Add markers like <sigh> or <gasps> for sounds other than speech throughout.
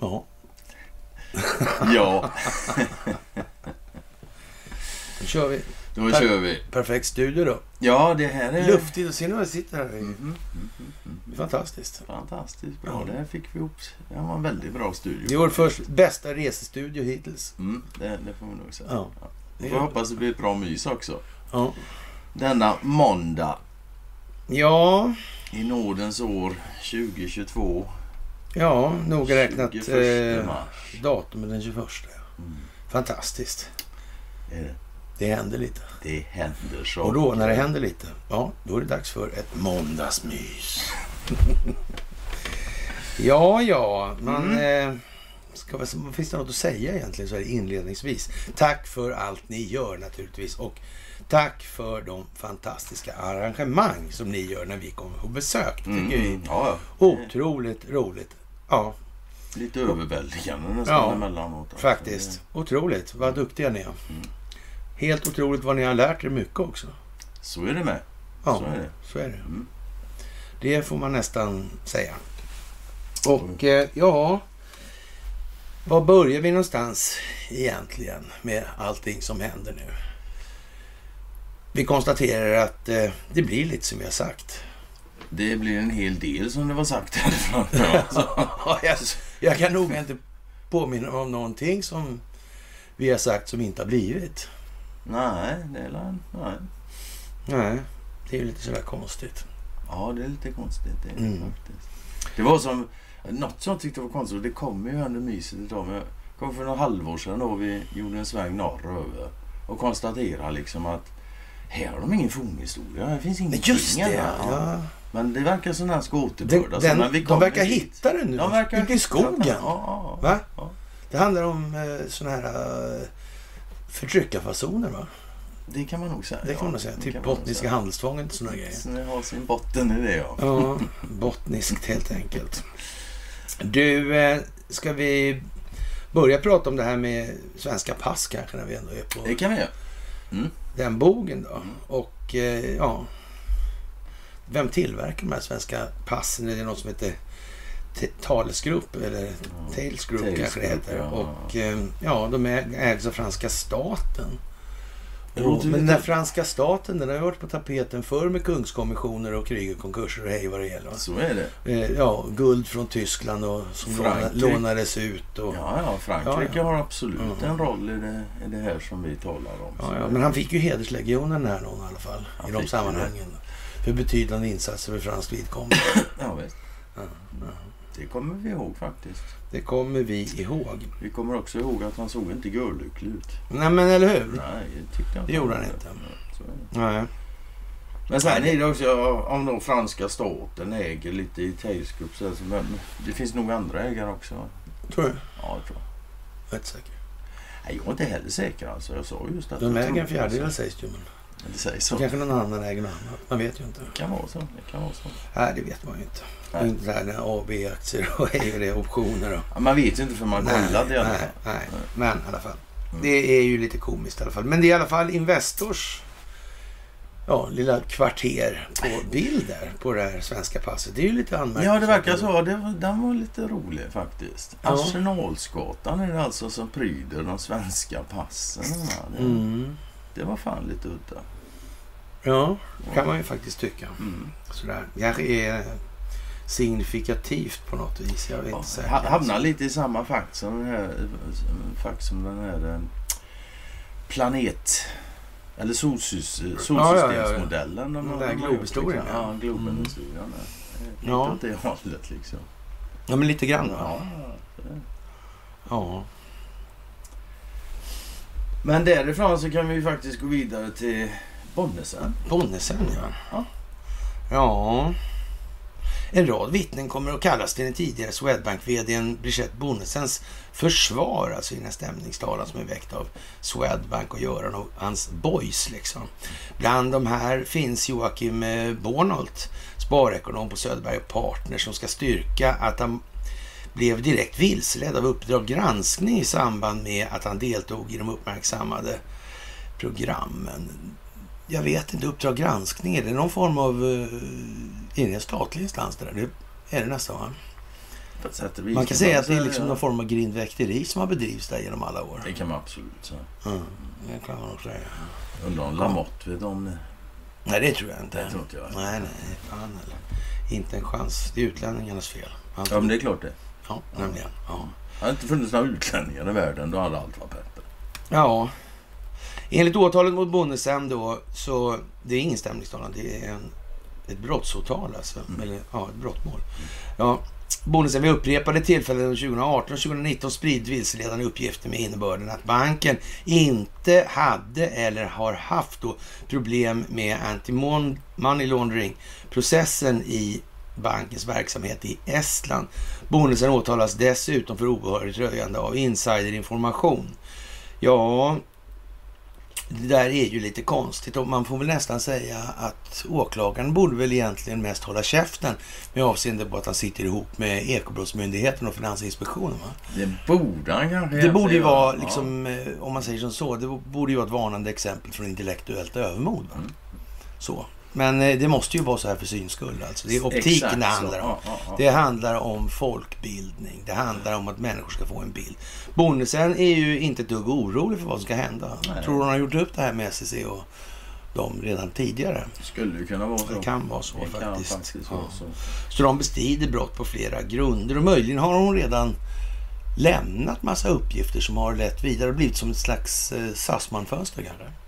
Ja, <laughs> Ja, då kör vi. då Tack. kör vi. Perfekt studio då. Ja, det här är Luftigt. Och se nu jag sitter här. Mhm. Fantastiskt. fantastiskt bra. Ja. Det här fick vi ihop. Det var en väldigt bra studio. Det är vår först bästa resestudio hittills. Mm, det, det får vi nog säga. Ja. Vi får hoppas det blir ett bra mys också. Ja. Denna måndag Ja, i nådens år 2022. ja noga räknat 21 eh, datumet den 21. Mm. Fantastiskt. Är det? Det händer lite. Det händer så. Och då när det händer lite, ja, då är det dags för ett måndagsmys. <laughs> ja, ja, man... Eh, ska, finns det något att säga egentligen så här inledningsvis? Tack för allt ni gör naturligtvis och tack för de fantastiska arrangemang som ni gör när vi kommer på besök. Det Mm, tycker vi mm, ja, otroligt roligt. Ja, Lite överväldigande nästan Ja, emellanåt. alltså. faktiskt. Otroligt. Vad duktiga ni är. Helt otroligt vad ni har lärt er mycket också. Så är det med. Ja, Så är det. Så är det. Mm. Det får man nästan säga. Och eh, ja, var börjar vi någonstans egentligen med allting som händer nu? Vi konstaterar att eh, det blir lite som vi har sagt. Det blir en hel del som det var sagt härifrån. <laughs> Ja, jag, jag kan nog inte påminna mig om någonting som vi har sagt som inte har blivit. nej, det är la- nej. Nej, det är lite sådär konstigt. Ja, det är lite konstigt. Det, är Mm. faktiskt. det var som... Något som jag tyckte var konstigt, och det kommer ju myset idag. Men jag kom för några halvår sedan då vi gjorde en sväng norröver och konstaterade liksom att här har de ingen fornhistoria. Här finns ingenting. Just det, ja. Men det verkar som den ska Den, återbördas. den, vi de verkar dit. hitta den nu. De verkar ute i skogen. den. Ja, ja, Va? ja. Det handlar om eh, sådana här eh, förtryckarfasoner va? Det kan man nog säga. Det kan ja. man säga. Det Typ nog bottniska säga. handelstvånget och sådana grejer. Så det har sin botten i det ja. Ja, bottniskt helt enkelt. Du, eh, ska vi börja prata om det här med svenska pass kanske när vi ändå är på Det kan vi göra. Den bogen då? Och eh, ja, vem tillverkar de här svenska passen? Är det något som heter T- Thales Group eller Tales Group Thales kanske det heter. ja. Och eh, ja, de ägs av franska staten. Det låter men den franska staten den har ju varit på tapeten förr med kungskommissioner och krig och konkurser och hej vad det gäller. Så är det. Eh, ja, guld från Tyskland och som Frankrike. lånades ut. Och, ja, Ja, ja, Frankrike Ja, ja. har absolut Mm. en roll i det, i det här som vi talar om. Så ja, men han fick ju hederslegionen här någon i alla fall. Han I de sammanhangen. För betydande insatser för franskt vidkommande. Ja, visst. Kommer vi ihåg faktiskt. Det kommer vi ihåg. Vi kommer också ihåg att han såg inte görlycklig ut. Nej men eller hur? Nej, det tyckte jag inte. Det gjorde han inte. Nej. Men sen är det också om då franska staten äger lite i alltså, men det finns nog andra ägare också. Tror du? Ja, jag tror jag. Rätt säker. Nej, jag är inte heller säker alltså. Jag sa just att De äger en fjärdedel sägs det ju. Men Det sägs så kanske någon annan äger något annat. Man vet ju inte. Det kan vara så. Det kan vara så. Nej, det vet man ju inte. Nej. Inte det här med A och <laughs> det, optioner och... Ja, man vet ju inte för man Nej, kollade i alla nej, fall. nej, men i alla fall. Mm. Det är ju lite komiskt i alla fall. Men det är i alla fall Investors ja, lilla kvarter på bild där på det här svenska passet. Det är ju lite anmärkningsvärt. Ja, det verkar så. Det var, den var lite rolig faktiskt. Ja. Arsenalsgatan är det alltså som pryder de svenska passen. Det, Mm. Det var fan lite udda. Ja, kan man ju faktiskt tycka. Mm. Sådär. Kanske är signifikativt på något vis. Jag vet Ja, inte säkert. ha- hamnar lite i samma fack som den här, fack som den här eh, planet... Eller solsys, solsystemsmodellen. de Den har- där de har globhistorien, ja. Ja, globenhistorien. Ja. Lite Ja. åt det hållet liksom. Ja, men lite grann? Ja, är det. Ja. Men därifrån så kan vi faktiskt gå vidare till Bonnesen. Bonnesen ja. Ja. Ja. En rad vittnen kommer att kallas till den tidigare Swedbank-vdn Brigitte Bonnesens försvar, alltså i den här stämningstalan som är väckt av Swedbank och Göran och hans boys. Liksom. Bland de här finns Joakim eh, Bornold, sparekonom på Söderberg och Partners som ska styrka att han blev direkt vilseledd av Uppdrag granskning i samband med att han deltog i de uppmärksammade programmen. jag vet inte, Uppdrag granskning, är det någon form av... Uh, är det en statlig instans det där? Det är det nästan va? Man kan säga att det är liksom någon form av grindväkteri som har bedrivits där genom alla år. Det kan man absolut säga. Mm, det kan man nog säga. Undrar om Lamotte vet om det? Nej, det tror jag inte. Det tror inte jag. Nej, nej. Fan eller. Inte en chans. Det är utlänningarnas fel. Han ja, men det är klart det. Ja, nämligen. Ja. Det hade inte funnits några utlänningar i världen. Då hade allt varit bättre. Ja. Enligt åtalet mot Bondesem då, så det är ingen stämningstalan. Det är en, ett brottsåtal alltså. Mm. Eller ja, ett brottmål. Ja, Bondesem vid upprepade tillfällen 2018 och 2019 spridit vilseledande uppgifter med innebörden att banken inte hade eller har haft problem med anti-money laundering processen i bankens verksamhet i Estland. Bonusen åtalas dessutom för obehörigt röjande av insiderinformation. Ja, det där är ju lite konstigt och man får väl nästan säga att åklagaren borde väl egentligen mest hålla käften med avseende på att han sitter ihop med Ekobrottsmyndigheten och Finansinspektionen. Va? Det borde han kanske Det borde ju vara, liksom, ja. Eh, om man säger som så, det borde ju vara ett varnande exempel från intellektuellt övermod. Va? Mm. Så. Men eh, det måste ju vara så här för syns skull. Alltså. Det är optiken Exakt det handlar om. Ja, ja, ja. Det handlar om folkbildning. Det handlar om att människor ska få en bild. Bonnesen är ju inte ett dugg orolig för vad som ska hända. Nej. Tror hon har gjort upp det här med SEC och dem redan tidigare? Skulle ju kunna vara så. Det kan vara så det faktiskt. faktiskt vara så. så de bestrider brott på flera grunder och möjligen har hon redan lämnat massa uppgifter som har lett vidare och blivit som ett slags eh, Sassman-fönster kanske.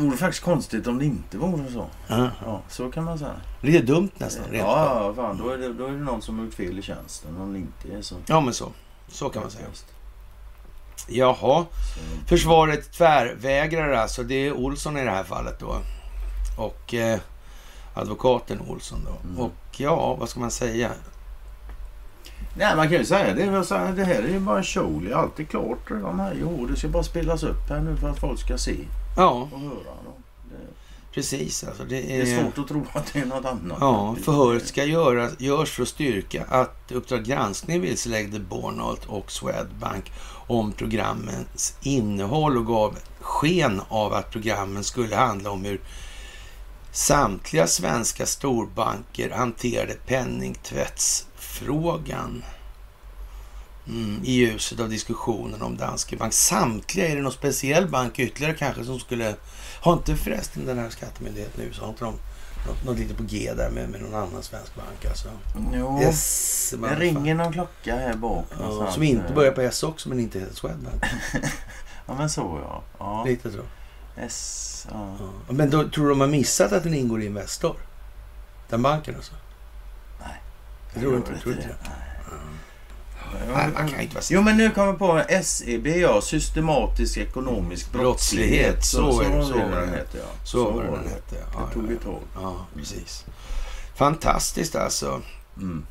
Vore faktiskt konstigt om det inte vore så. Ja. ja så kan man säga. Det är dumt nästan. Rent ja, ja, fan. Då är, det, då är det någon som har gjort fel i tjänsten. Om det inte är så. Ja, men så. Så kan man säga. Jaha. Försvaret tvärvägrar alltså. Det är Olsson i det här fallet då. Och eh, advokaten Olsson då. Mm. Och ja, vad ska man säga? Nej, man kan ju säga det. Det här är ju bara en show. Det är alltid klart. De här, jo, det ska bara spelas upp här nu för att folk ska se. Ja. Och höra. Det, Precis. Alltså det, är, det är svårt att tro att det är något annat. Ja, förhöret ska göra, görs för att styrka att Uppdrag granskning vilseledde Bornold och Swedbank om programmens innehåll och gav sken av att programmen skulle handla om hur samtliga svenska storbanker hanterade penningtvättsfrågan. Mm, I ljuset av diskussionen om Danske Bank. Samtliga, är det någon speciell bank ytterligare kanske som skulle... Har inte förresten den här skattemyndigheten nu, så har inte de något, något lite på G där med, med någon annan svensk bank alltså? Jo, yes, det ringer någon klocka här bak. Ja, som inte börjar på S också, men inte heter Swedbank. <laughs> ja, men så ja. ja. Lite så. S, ja. ja. Men då tror du de har missat att den ingår i Investor? Den banken alltså? Nej. Jag tror inte, tror inte det. Nej. Man kan inte vara Jo, men nu kommer på SEB, ja. Systematisk ekonomisk brottslighet. Så, så, så, så var den hette, ja. Så, var den hette, ja. Det tog vi tåg. Ja, precis. Fantastiskt alltså. Mm.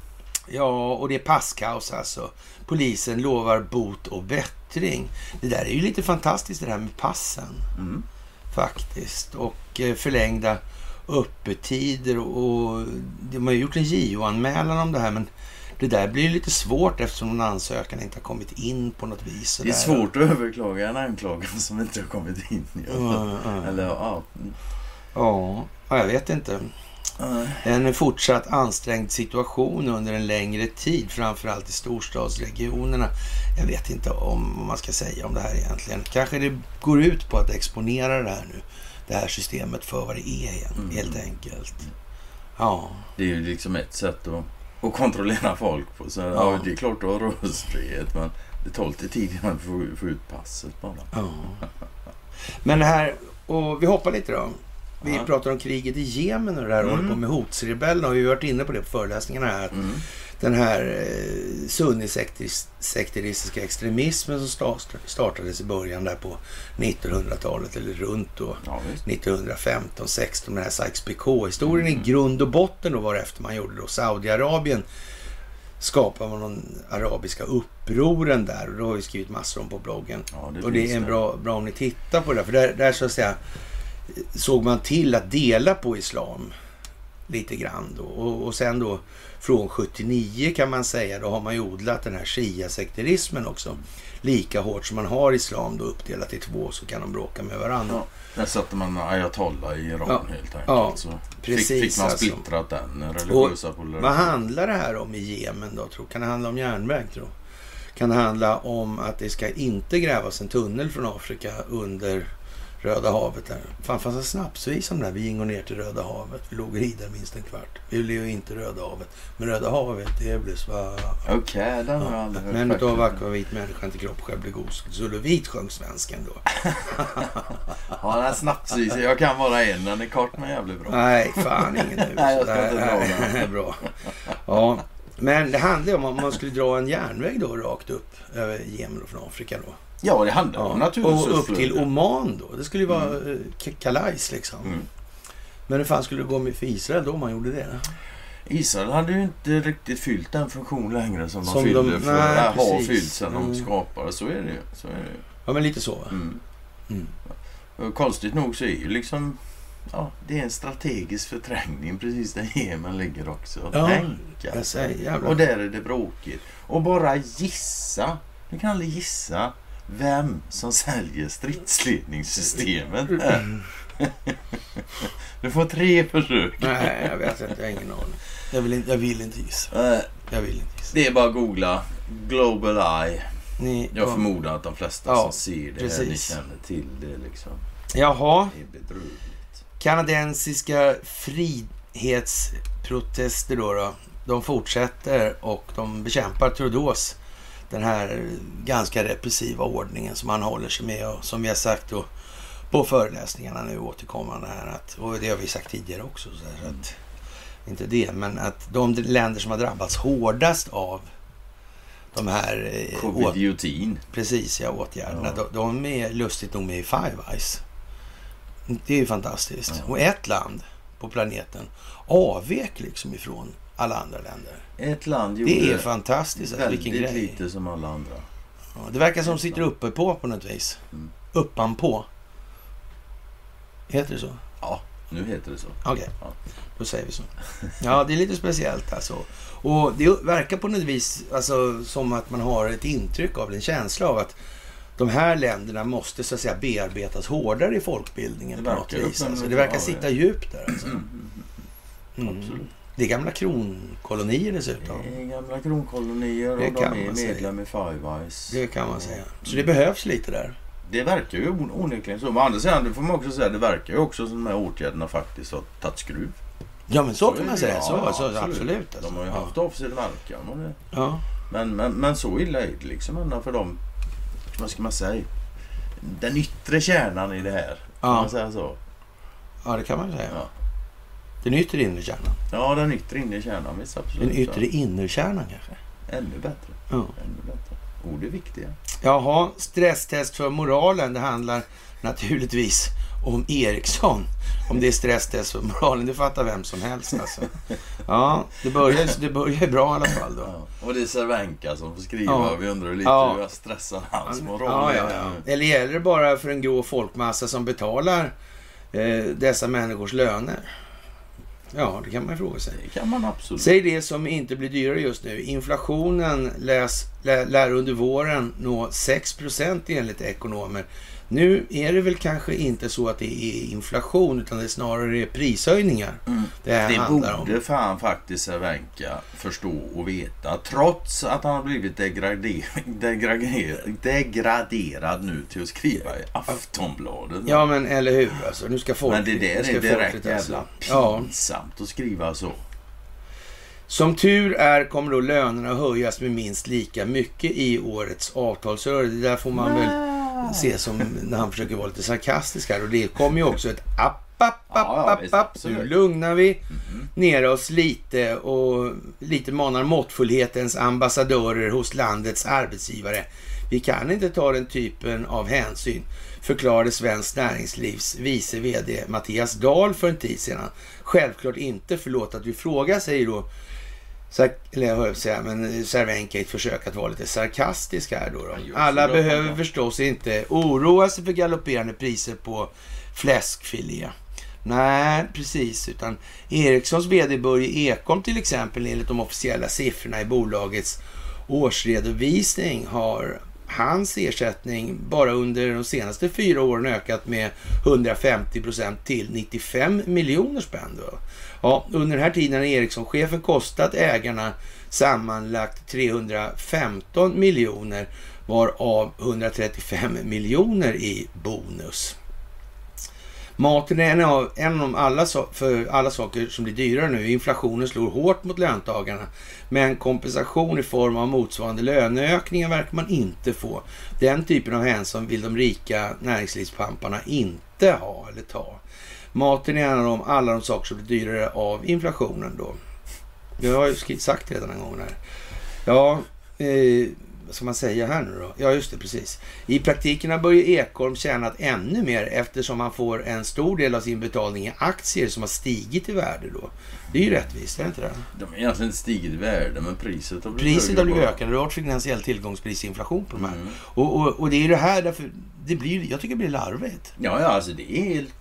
Ja, och det är passkaos alltså. Polisen lovar bot och bättring. Det där är ju lite fantastiskt det här med passen. Mm. Faktiskt. Och eh, förlängda öppettider och de har ju gjort en JO-anmälan om det här men det där blir lite svårt eftersom en ansökan inte har kommit in på något vis. Det är svårt att överklaga en anklagan som inte har kommit in. Ja, ja. Eller, ja. ja, jag vet inte. En fortsatt ansträngd situation under en längre tid, framförallt i storstadsregionerna. Jag vet inte om vad man ska säga om det här egentligen. Kanske det går ut på att exponera det här nu, det här systemet för vad det är igen, mm. helt enkelt. Ja. Det är ju liksom ett sätt att och kontrollera folk på. Så, ja. ja. det är klart du har röstfrihet men det tar lite tid innan du får, får ut passet bara. Ja. Men här, och vi hoppar lite då. Vi ja. pratar om kriget i Jemen och det här mm. håller på med hotsrebellerna. Och vi har varit inne på det på föreläsningarna här. Mm. Den här eh, sunnisekteristiska extremismen som startades i början där på 1900-talet eller runt då. Ja, 1915, 16 med den här Sykes-Picot-historien mm. i grund och botten då var det efter man gjorde då Saudiarabien skapade man de arabiska upproren där och det har vi skrivit massor om på bloggen. Ja, det och det är en bra, bra om ni tittar på det där, för där, där så att säga såg man till att dela på islam lite grann då. Och, och sen då från 79 kan man säga, då har man ju odlat den här shia-sekterismen också. Lika hårt som man har islam då uppdelat i två så kan de bråka med varandra. Ja, där satte man ayatollah i Iran Ja. helt enkelt. Ja, så precis, fick, fick man alltså. splittrat den religiösa Vad polariseringen. handlar det här om i Jemen då? Tro? Kan det handla om järnväg tro? Kan det handla om att det ska inte grävas en tunnel från Afrika under Röda havet där? Fan, fanns det snapsvis om det här? Vi ingår ner till Röda havet. Vi låg och rid där minst en kvart. Vi vill ju inte Röda havet. Men Röda havet, det blir så... Okej, den har jag aldrig hört. Men utav faktiskt. vacker och vit människa inte kropp själv blir god. Zuluvit sjöng svensken då. <laughs> Ja, den här snapsisen. Jag kan bara en. Den är kort men jävligt bra. Nej, fan ingen nu. <laughs> Nej, jag ska inte dra den. bra. Ja, men det handlar ju om om man skulle dra en järnväg då rakt upp över Jemen från Afrika då. Ja, det handlar om Ja. naturresursflöde. Och upp till Oman då. Det skulle ju vara eh, K- Kalais liksom. Mm. Men hur fan skulle det gå med för Israel då om man gjorde det? Israel hade ju inte riktigt fyllt den funktion längre som de Som fyllde de- för nej, det har precis. fyllt sen Mm. de skapade. Så är det ju. Så är det. Ja, men lite så? Mm. Mm. Konstigt nog så är ju liksom... Ja, det är en strategisk förträngning precis där Jemen ligger också. Ja, Tänka jävlar. Och där är det bråkigt. Och bara gissa. Du kan aldrig gissa vem som säljer stridsledningssystemet här. Du får tre försök. Nej, jag vet inte. Jag har ingen aning. Jag vill inte, jag vill inte gissa. Jag vill inte gissa. Det är bara att googla Global Eye. Ni, Jag ja. förmodar att de flesta Ja, som ser det här, ni känner till det liksom. Jaha. Det är bedrövligt. Kanadensiska frihetsprotester då, då. De fortsätter och de bekämpar Trudeaus den här ganska repressiva ordningen som han håller sig med och som vi har sagt då på föreläsningarna nu återkommande här att, och det har vi sagt tidigare också. Så här, att, inte det, men att de länder som har drabbats hårdast av de här eh, åt, Covid-idiotin. precis, ja, åtgärderna, Ja. de, de är lustigt nog med i Five Eyes. Det är ju fantastiskt. Ja. Och ett land på planeten avvek liksom ifrån alla andra länder. Ett land gjorde Det är fantastiskt. Alltså, väldigt vilken grej. lite som alla andra. Ja, det verkar som de sitter uppe på på något vis. Mm. Uppanpå. Heter det så? Nu heter det så. Okej, Ja. då säger vi så. Ja, det är lite speciellt alltså. Och det verkar på något vis alltså, som att man har ett intryck av, en känsla av att de här länderna måste så att säga bearbetas hårdare i folkbildningen Det på något vis. Alltså, det verkar sitta djupt där. Alltså. Mm. Mm. Absolut. Det är gamla kronkolonier dessutom. Det är gamla kronkolonier Det och de kan är medlem i Five Eyes. Det kan man säga. Så det behövs lite där. Det verkar ju on- onekligen så. Men å andra sidan, det får man också säga, det verkar ju också som de här åtgärderna faktiskt har tagit skruv. Ja, men så är kan man det. säga. Ja, Så, ja, så, absolut. alltså. De har ju ja. haft avsedd verkan. och det- Ja. Men, men, men så illa är det liksom ändå för dem. Vad ska man säga? Den yttre kärnan i det här. Kan Ja. man säga så? ja, det kan man säga. Ja. Den yttre inre kärnan. Ja, den yttre inre kärnan. Visst, absolut. Den yttre innerkärnan kanske. Ännu bättre. Ja. Ännu bättre. Ord är viktiga. Jaha, stresstest för moralen. Det handlar naturligtvis om Ericsson. Om det är stresstest för moralen, det fattar vem som helst alltså. Ja, det börjar, det börjar bra i alla fall då. Ja. Och det är Cervenka som får skriva. Ja. Vi undrar lite Ja. hur stressad hans moral ja, ja. Eller gäller det bara för en grå folkmassa som betalar eh, dessa människors löner? Ja, det kan man ju fråga sig. Det kan man absolut. Säg det som inte blir dyrare just nu. Inflationen läs, lä, lär under våren nå 6% enligt ekonomer. Nu är det väl kanske inte så att det är inflation utan det är snarare prishöjningar Mm. det här Det handlar om. borde fan faktiskt Cervenka förstå och veta. Trots att han har blivit degrader, degrader, degraderad nu till att skriva i Aftonbladet. Ja men eller hur alltså. Nu ska folk... Men det där är direkt jävla Ja. pinsamt att skriva så. Som tur är kommer då lönerna höjas med minst lika mycket i årets avtalsrörelse. Det där får man väl se som när han försöker vara lite sarkastisk här. Och det kommer ju också ett app, app, app, app, app. Nu lugnar vi Mhm. ner oss lite och lite manar måttfullhetens ambassadörer hos landets arbetsgivare. Vi kan inte ta den typen av hänsyn, förklarade Svenskt Näringslivs vice VD Mattias Dahl för en tid sedan. Självklart inte, förlåt att vi frågar, säger då eller jag höll säga, men Cervenka i ett försök att vara lite sarkastisk här då. då. Alla behöver förstås inte oroa sig för galopperande priser på fläskfilé. Nej, precis. Utan Ericssons vd Börje Ekholm till exempel, enligt de officiella siffrorna i bolagets årsredovisning har hans ersättning bara under de senaste fyra åren ökat med 150 procent till 95 miljoner spänn. Då. Ja, under den här tiden har Ericsson-chefen kostat ägarna sammanlagt 315 miljoner varav 135 miljoner i bonus. Maten är en av, en av alla, för alla saker som blir dyrare nu. Inflationen slår hårt mot löntagarna. Men kompensation i form av motsvarande löneökningar verkar man inte få. Den typen av hänsyn vill de rika näringslivspamparna inte ha eller ta. Maten är en av alla de saker som blir dyrare av inflationen då. Det har jag ju sagt redan en gång här. Ja, eh, vad ska man säga här nu då? Ja, just det, precis. I praktiken har Börje Ekholm tjänat ännu mer eftersom han får en stor del av sin betalning i aktier som har stigit i värde då. Det är ju rättvist, är det inte det? De har egentligen inte stigit i värde, men priset har blivit Priset har blivit ökande. Det har varit finansiell tillgångsprisinflation på de här. Mm. Och, och, och, det är det här därför, det blir, jag tycker det blir larvigt. Ja, ja, alltså det är helt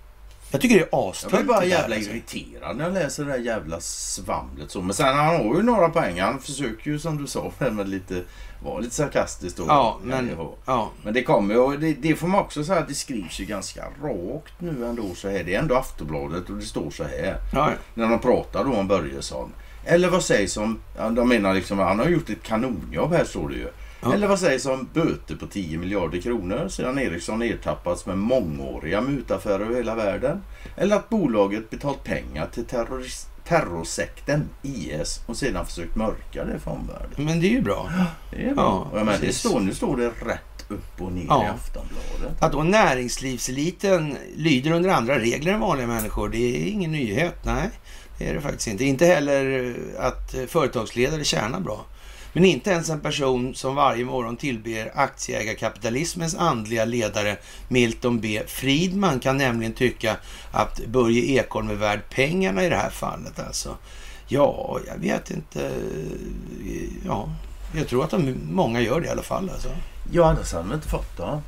jag tycker det är astöntigt. Jag blir bara jävla alltså. irriterad när jag läser det där jävla svamlet. Så. Men sen han har ju några poäng. Han försöker ju som du sa <laughs> med lite, vara lite sarkastisk då. Ja, men, ja. men det kommer ju det, det får man också säga att det skrivs ju ganska rakt nu ändå så här. Det är ändå Aftonbladet och det står så här. Ja. När de pratar då om Börjesson. Eller vad sägs om, de menar liksom, han har gjort ett kanonjobb här står det ju. Ja. Eller vad sägs om böter på 10 miljarder kronor sedan Ericsson ertappats med mångåriga mutaffärer över hela världen? Eller att bolaget betalt pengar till terrorsekten IS och sedan försökt mörka det för omvärlden? Men det är ju bra. Det är bra. Ja, men det står, nu står det rätt upp och ner ja. i Aftonbladet. Att då näringslivseliten lyder under andra regler än vanliga människor, det är ingen nyhet. Nej, det är det faktiskt inte. Inte heller att företagsledare tjänar bra. Men inte ens en person som varje morgon tillber aktieägarkapitalismens andliga ledare Milton B. Friedman kan nämligen tycka att Börje Ekholm är värd pengarna i det här fallet. Alltså. Ja, jag vet inte. Ja, jag tror att de, många gör det i alla fall. Alltså. Ja, annars hade de inte fått det.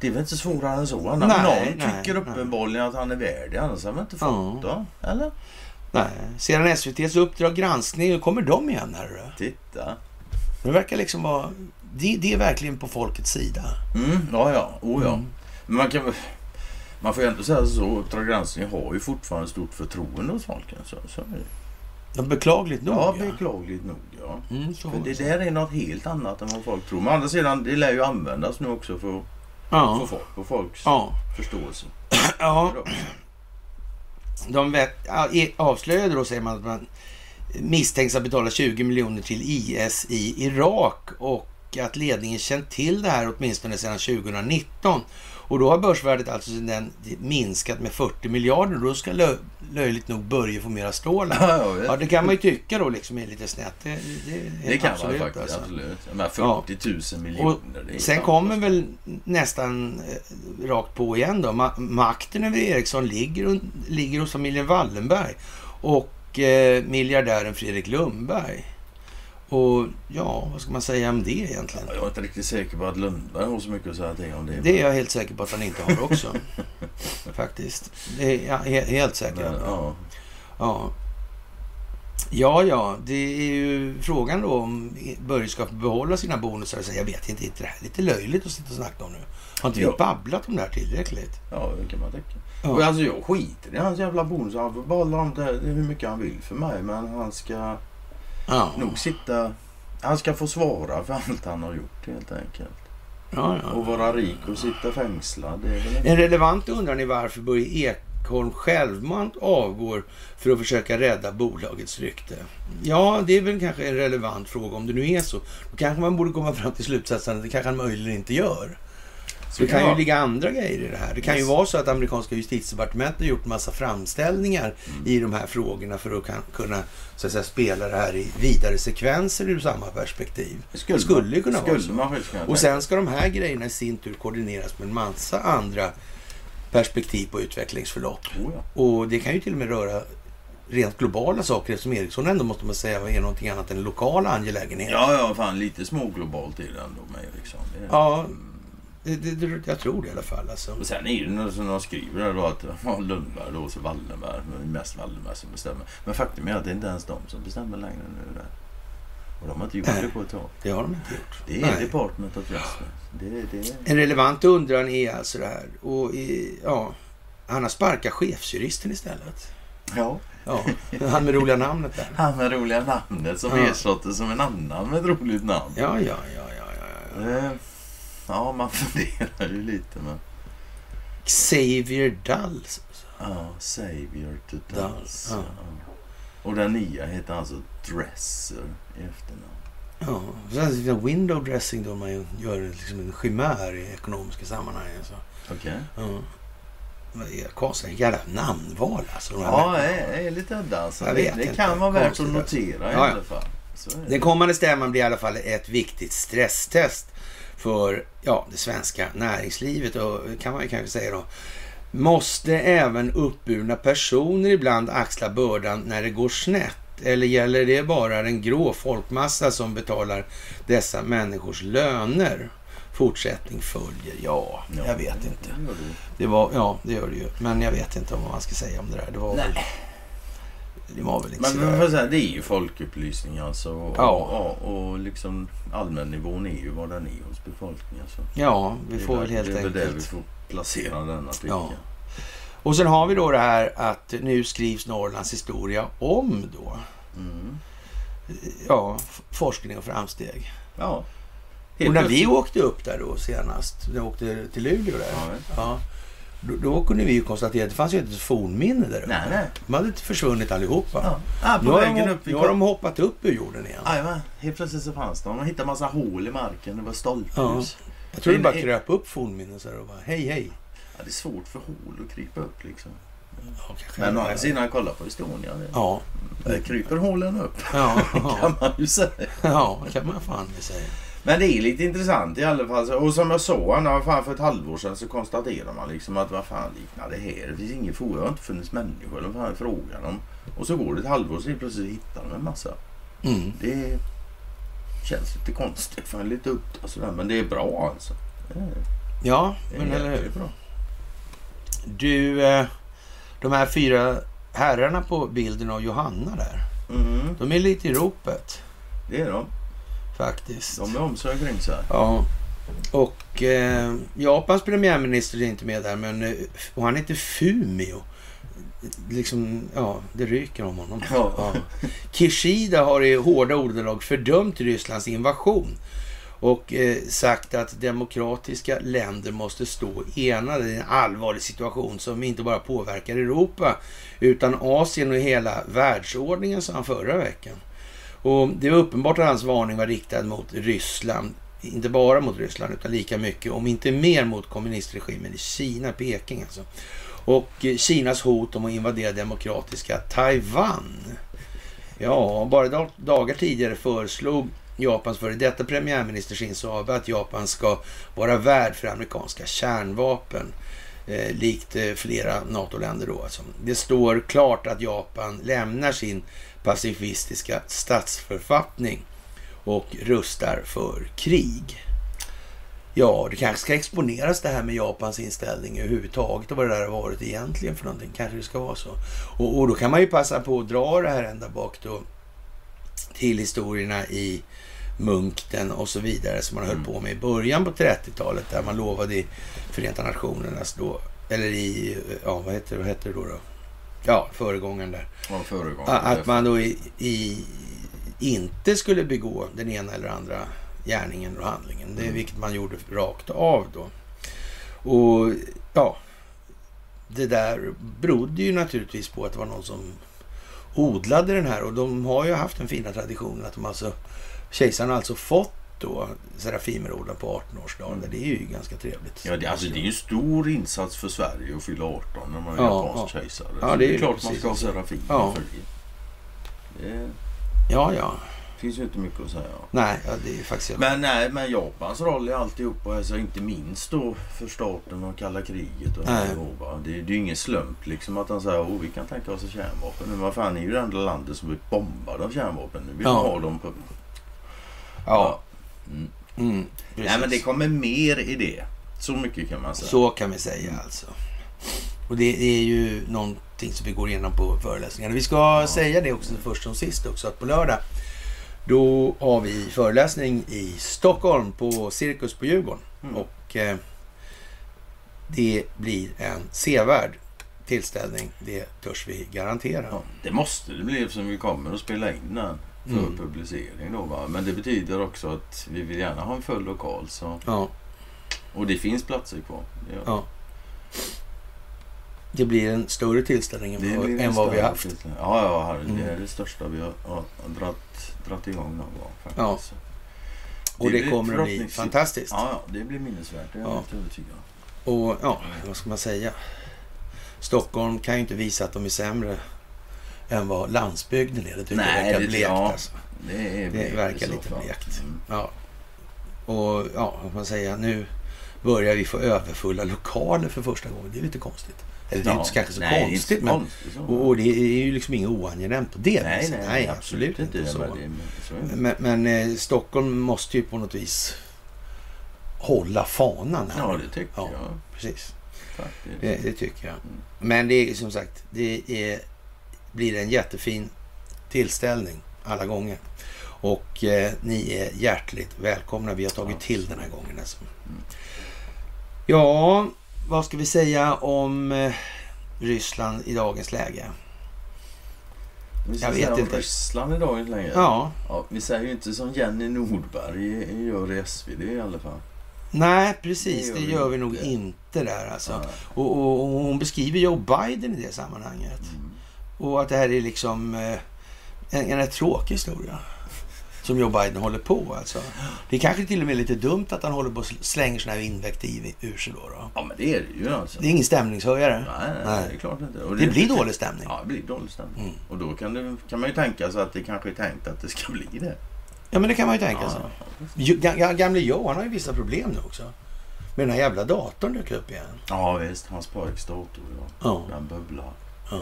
Det är väl inte svårare än så. Nej, Någon nej, tycker uppenbarligen att han är värd det. Annars hade de inte fått det. Eller? Nej, sedan SVTs Uppdrag granskning, då kommer de igen här. Titta. Det verkar liksom vara... Det, det är verkligen på folkets sida. Mm, ja, ja. Oh, ja. Mm. Men man kan... Man får ju ändå säga så. Uppdrag granskning har ju fortfarande stort förtroende hos folket. Så, så är det. Ja, beklagligt nog. Ja, beklagligt nog. Ja. Mm, för det där är något helt annat än vad folk tror. Men å andra sidan, det lär ju användas nu också för att ja. få folk på folks ja. förståelse. <clears throat> Ja. De vet, avslöjade då, säger man, att man misstänks att betala 20 miljoner till IS i Irak och att ledningen känt till det här åtminstone sedan 2019. Och då har börsvärdet alltså den minskat med 40 miljarder. Då ska lö löjligt nog börja få mera stål. Ja, ja, det kan man ju tycka då liksom är lite snett. Det, det, det kan absolut, man faktiskt. Alltså. Absolut. Här 40 000 ja. miljoner. sen kommer väl nästan eh, rakt på igen då. Ma makten över Ericsson ligger, ligger hos familjen Wallenberg och eh, miljardären Fredrik Lundberg. Och ja, vad ska man säga om det egentligen? Jag är inte riktigt säker på att Lundberg har så mycket att säga till om det. Det är jag helt säker på att han inte har också. <laughs> Faktiskt. Det är jag helt säker på. Ja. ja. Ja, ja, det är ju frågan då om Börje ska behålla sina bonusar. Så jag vet inte, inte det här är lite löjligt att sitta och snacka om nu? Har inte vi babblat om det här tillräckligt? Ja, det kan man tänka. Ja. Och alltså jag skiter i hans jävla bonusar. Han får behålla dem hur mycket han vill för mig. Men han ska ja. nog sitta... Han ska få svara för allt han har gjort helt enkelt. Ja, ja. Och vara rik och sitta fängslad. En relevant undran är varför Börje Ekholm självmant avgår för att försöka rädda bolagets rykte. Ja, det är väl kanske en relevant fråga om det nu är så. Då kanske man borde komma fram till slutsatsen att det kanske han möjligen inte gör. Så det kan ja. ju ligga andra grejer i det här. Det kan yes. ju vara så att amerikanska justitiedepartementet har gjort massa framställningar mm. i de här frågorna för att kunna så att säga, spela det här i vidare sekvenser ur samma perspektiv. Det skulle, skulle ju kunna skulle vara så. Och sen ska de här grejerna i sin tur koordineras med en massa andra perspektiv på utvecklingsförlopp. Oh ja. Och det kan ju till och med röra rent globala saker eftersom Ericsson ändå måste man säga är någonting annat än lokala angelägenheter. Ja, ja, fan lite småglobalt är det ändå med Ericsson. Det är... Ja, det, det, jag tror det i alla fall. Alltså. Och sen är det ju som de skriver då att ja, Lundberg då, så Wallenberg. Men det mest Wallenberg som bestämmer. Men faktum är att det är inte ens de som bestämmer längre nu. Där. Och de har inte gjort Nej. det på ett tag. Det har de inte gjort. Det är Nej. Department of Justice. Det, det, En relevant undran är alltså det här. Och i, ja, han har sparkat chefsjuristen istället. ja, Ja, han med roliga namnet där. han med roliga namnet som Ja. ersatte som en annan med ett roligt namn. Ja, ja, ja, ja, ja. ja. Eh, Ja, man <laughs> funderar ju lite men... Xavier Dull. Ja, Dals, Dals. ja. Ja. Och den nya heter alltså Dresser i efternamn. Ja, sen window dressing då man gör liksom en chimär i ekonomiska sammanhang. Så. Okej. Ja. Det är Konstigt jävla namnval alltså. Ja, är, är lite udda alltså. Jag Det, det kan vara värt att alltså. notera i Ja, ja. alla fall. Den kommande stämman blir i alla fall ett viktigt stresstest för ja, det svenska näringslivet och kan man ju kanske säga då. Måste även uppburna personer ibland axla bördan när det går snett? Eller gäller det bara den grå folkmassa som betalar dessa människors löner? Fortsättning följer. Ja, Ja, jag vet inte. det var, ja, det gör det ju. Men jag vet inte vad man ska säga om det där. Det var väl... Det var väl inte Men man säga, det är ju folkupplysning alltså. Och, Ja. och, och, och liksom allmännivån är ju vad den är hos befolkningen. Så. Ja, vi får väl- helt Det är väl enkelt... där vi får placera denna tycker Ja. jag. Och sen har vi då det här att nu skrivs Norrlands historia om då, Mm. ja, forskning och framsteg. Ja. Helt och när vi åkte upp där då senast, när vi åkte till Luleå där, Ja, ja, då, då kunde vi ju konstatera att det fanns ju inte ett fornminne där uppe. Nej, nej. De hade försvunnit allihopa. Ja. Ah, Nu på har, vägen de, upp. Nu har de hoppat upp ur jorden igen. Jajamän, helt plötsligt så fanns de. De hittade massa hål i marken. Det var stolphus. Jag tror det bara kröp upp fornminnen så här och bara hej hej. Ja, det är svårt för hål att krypa upp liksom. Ja. Men å andra sidan, kolla på Estonia. Ja, Där kryper hålen upp, ja, <laughs> ja, kan man ju säga. ja, kan man fan säga. Men det är lite intressant i alla fall. Och som jag sa, när fan för ett halvår sedan så konstaterar man liksom att vad fan liknar det här? Det finns ingen forum. Det har inte funnits människor. Vad fan är frågan om? Och så går det ett halvår så plötsligt hittar de en massa. Mm. Det känns lite konstigt. Fan lite upp och sådär. Men det är bra alltså. Det är, Ja, det men eller hur? bra. Du, eh, de här fyra herrarna på bilden av Johanna där. Mm, De är lite i ropet det är de. Faktiskt. De är om sig kring sig. Ja. Och eh, Japans premiärminister är inte med där, men eh, och han heter Fumio. Liksom, ja, det ryker om honom. Ja. Kishida har i hårda ordalag fördömt Rysslands invasion och eh, sagt att demokratiska länder måste stå enade i en allvarlig situation som inte bara påverkar Europa utan Asien och hela världsordningen, sa han förra veckan. Och det var uppenbart att hans varning var riktad mot Ryssland, inte bara mot Ryssland utan lika mycket, om inte mer mot kommunistregimen i Kina, Peking alltså. Och eh, Kinas hot om att invadera demokratiska Taiwan. Ja, bara dagar tidigare föreslog Japans före detta premiärminister Shinzo Abe att Japan ska vara värd för amerikanska kärnvapen. Eh, likt eh, flera NATO-länder då. Alltså. Det står klart att Japan lämnar sin pacifistiska statsförfattning och rustar för krig. Ja, det kanske ska exponeras det här med Japans inställning överhuvudtaget och vad det där har varit egentligen för någonting. Kanske det ska vara så. Och, och då kan man ju passa på att dra det här ända bak då till historierna i Munkten och så vidare som man höll Mm. på med i början på 30-talet där man lovade i Förenta Nationernas då, eller i, ja vad heter, vad heter det då? då? Ja, föregångaren där. Ja, föregångaren. Att man då i, i, inte skulle begå den ena eller andra gärningen och handlingen. Det är Mm. vilket man gjorde rakt av då. Och ja, det där berodde ju naturligtvis på att det var någon som odlade den här och de har ju haft den fina traditionen att de alltså kejsaren har alltså fått då Serafimerorden på 18-årsdagen. Mm. Det är ju ganska trevligt. Ja, det, alltså, det är ju en stor insats för Sverige att fylla 18 när man är Ja, japansk ja. kejsare. Ja, det är det är ju klart man ska ha. Serafin. Ja. för Det. det Ja, ja. finns ju inte mycket att säga. Nej, ja, det är faktiskt... Men nej, men Japans roll i alltihop, alltså inte minst då för starten av kalla kriget. Och Nej. alltihopa. det, det är ju ingen slump liksom att han säger att vi kan tänka oss kärnvapen. Men vad fan, är ju det enda landet som blir bombade av kärnvapen. Nu vill Ja. ha dem på... ja. Mm. Mm, Nej men det kommer mer i det. Så mycket kan man säga. Så kan vi säga alltså. Och det är ju någonting som vi går igenom på föreläsningarna. Vi ska ja. säga det också först som sist också, att på lördag då har vi föreläsning i Stockholm på Cirkus på Djurgården. Mm. Och eh, det blir en sevärd tillställning. Det törs vi garantera. Ja, det måste det bli eftersom vi kommer att spela in den för mm. publicering. Då, va? Men det betyder också att vi vill gärna ha en full lokal. Så. Ja. Och det finns platser kvar. Det, ja. det blir en större tillställning än, vad, än vad vi har haft. Ja, ja det är mm. det största vi har, har dratt, dratt igång någon gång. Faktiskt. Ja. Och det, det kommer att bli fantastiskt. Ja, ja, det blir minnesvärt. Det är jag ja. helt övertygad Och ja, vad ska man säga? Stockholm kan ju inte visa att de är sämre än vad landsbygden är. Det tycker Nej, jag verkar blekt. Ja, alltså. det, det verkar lite blekt. Mm. Ja. Och ja, vad man säga, nu börjar vi få överfulla lokaler för första gången. Det är lite konstigt. Eller det är ja, inte kanske så nej, konstigt, men konstigt, och, och, det är ju liksom inget oangenämt på det nej, nej, nej, absolut inte. inte så. Men, men, men eh, Stockholm måste ju på något vis hålla fanan här. Ja, det tycker ja, jag. Precis. Det, det, tycker jag. Mm. Men det är som sagt, det är, blir en jättefin tillställning alla gånger. Och eh, ni är hjärtligt välkomna. Vi har tagit till den här gången. Alltså. Ja, vad ska vi säga om eh, Ryssland i dagens läge? Vi jag vet inte. Ryssland i dagens läge? Ja. ja. Vi säger ju inte som Jenny Nordberg gör i SvD i alla fall. Nej, precis. Det gör, det gör vi, nog inte där alltså. Och, och, och, hon beskriver Joe Biden i det sammanhanget. Mm. Och att det här är liksom eh, en, en rätt tråkig historia som Joe Biden håller på. Alltså. Det är kanske till och med lite dumt att han håller på och slänger sådana här invektiv ur sig. Då, då. Ja, men det är det ju. Alltså. Det är ingen stämningshöjare. Nej, nej, nej. det är klart inte. Det, det blir dålig stämning. Ja, det blir dålig stämning. Mm. Och då kan, det, kan man ju tänka sig att det kanske är tänkt att det ska bli det. Ja, men det kan man ju tänka sig. Ja, gamle Joe, han har ju vissa problem nu också. Med den här jävla datorn dök upp igen. Ja, visst. Hans pojks dator, ja. ja. Den bubblar. Ja.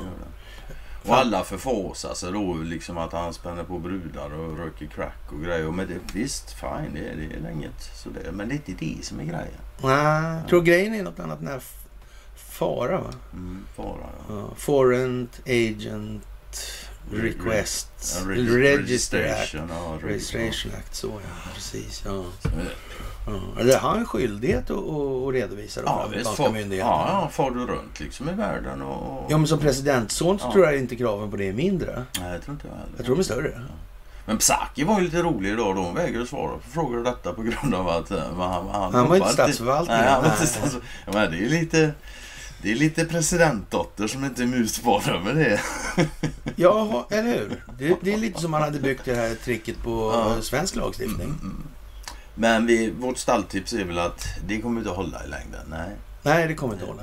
Och alla förfåsar sig då liksom att han spänner på brudar och röker crack och grejer. Men det, visst, fine, det, det är inget sådär. Men det är inte det som är grejen. Nej, jag tror grejen är något annat än FARA va? Mm, FARA ja. ja. Foreign Agent Request. Re re registration, Act. Ja, registration Act. Så ja, precis. Ja. Ja. Det har en skyldighet att, att redovisa de ja, amerikanska myndigheterna. Ja, far du runt liksom i världen och... Ja, men som presidentson så ja. tror jag inte kraven på det är mindre. Nej, jag tror inte jag heller. Jag tror de är större. Ja. Men Psaki var ju lite rolig idag då. Hon vägrade svara på frågor och detta på grund av att... Uh, han, han, han var inte statsförvaltning. Nej, han var inte statsförvaltning. Ja, men det är lite... Det är lite presidentdotter som inte är musbara med det. <laughs> ja, eller hur? Det, det, är lite som man hade byggt det här tricket på ja. svensk lagstiftning. Mm, mm. Men vi, vårt stalltips är väl att det kommer inte att hålla i längden. Nej, Nej det kommer inte att hålla.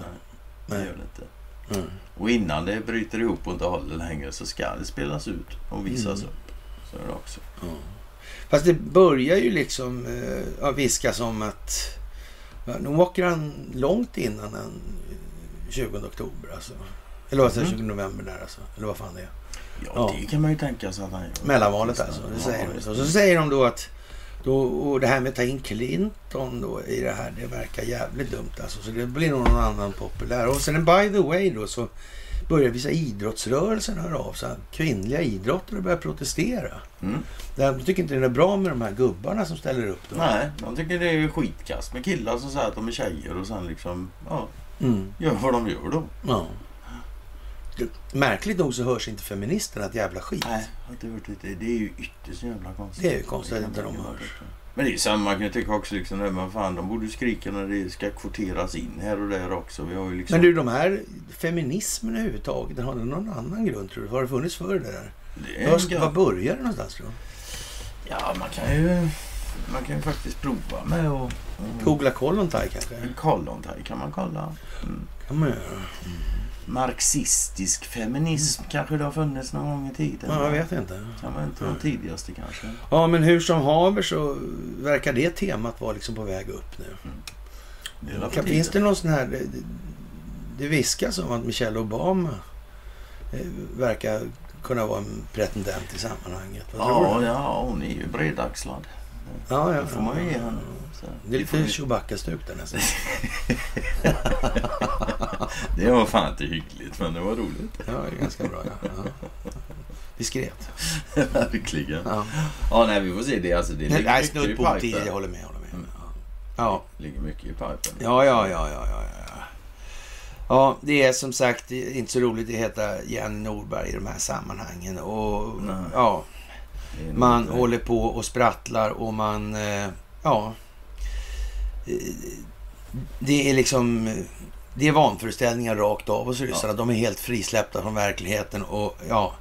Nej, det gör det inte. Mm. Och innan det bryter ihop och inte håller längre så ska det spelas ut och visas mm. upp. Så är det också. Mm. Fast det börjar ju liksom äh, viskas om att nu åker han långt innan den 20 oktober alltså. Eller vad säger mm. 20 november där alltså. Eller vad fan det är. Ja, ja. det kan man ju tänka sig att han gör. Mellanvalet alltså. Det säger ja, så. så säger de då att då, och det här med att ta in Clinton då i det här, det verkar jävligt dumt alltså. Så det blir nog någon annan populär. Och sen by the way då så börjar vissa idrottsrörelser höra av sig. Kvinnliga idrottare börjar protestera. Mm. De tycker inte det är bra med de här gubbarna som ställer upp. Då. Nej, de tycker det är skitkast med killar som säger att de är tjejer och sen liksom, ja, mm. gör vad de gör då. Ja. Märkligt nog så hörs inte feministerna ett jävla skit. Nej, det, det är ju ytterst jävla konstigt. Det är ju konstigt att inte de hörs. Men det är samma, kan ju tycka också liksom, men fan de borde skrika när det ska kvoteras in här och där också. Vi har ju liksom... Men du, de här feminismen överhuvudtaget, den har den någon annan grund tror du? Har det funnits förr det där? Det var, var börjar det någonstans tror du? Ja, man kan ju... Man kan ju faktiskt prova med att... Googla Kollontaj kanske? Kollontaj kan man kolla. Mm. kan man göra. Mm marxistisk feminism kanske det har funnits någon gång i tiden. Ja, jag vet inte. Kan vara inte de tidigaste kanske. Ja, men hur som haver så verkar det temat vara liksom på väg upp nu. Mm. Det kan, finns det någon sån här... Det, det viskas om att Michelle Obama eh, verkar kunna vara en pretendent i sammanhanget. Ja, ja, hon är ju bredaxlad. Ja, ja, det får man ju ge henne. Det är lite Chewbacca-stuk där nästan. <laughs> det var fan inte hyggligt, men det var roligt. Ja, det är ganska bra. Ja. Ja. Diskret. <laughs> Verkligen. Ja. Ja, nej, vi får se. Det, alltså, det ligger Nej, mycket i pipen. Jag håller med. Håller med. Mm. Ja. ligger mycket i pipen. Ja, ja, ja, ja, ja, ja. Ja, det är som sagt inte så roligt att heta Jenny Norberg i de här sammanhangen. Och Nej. ja, Det man inte- håller på och sprattlar och man, eh, ja. eh, Det är liksom, eh, det är vanföreställningar rakt av hos ryssarna. De är helt frisläppta från verkligheten och ja,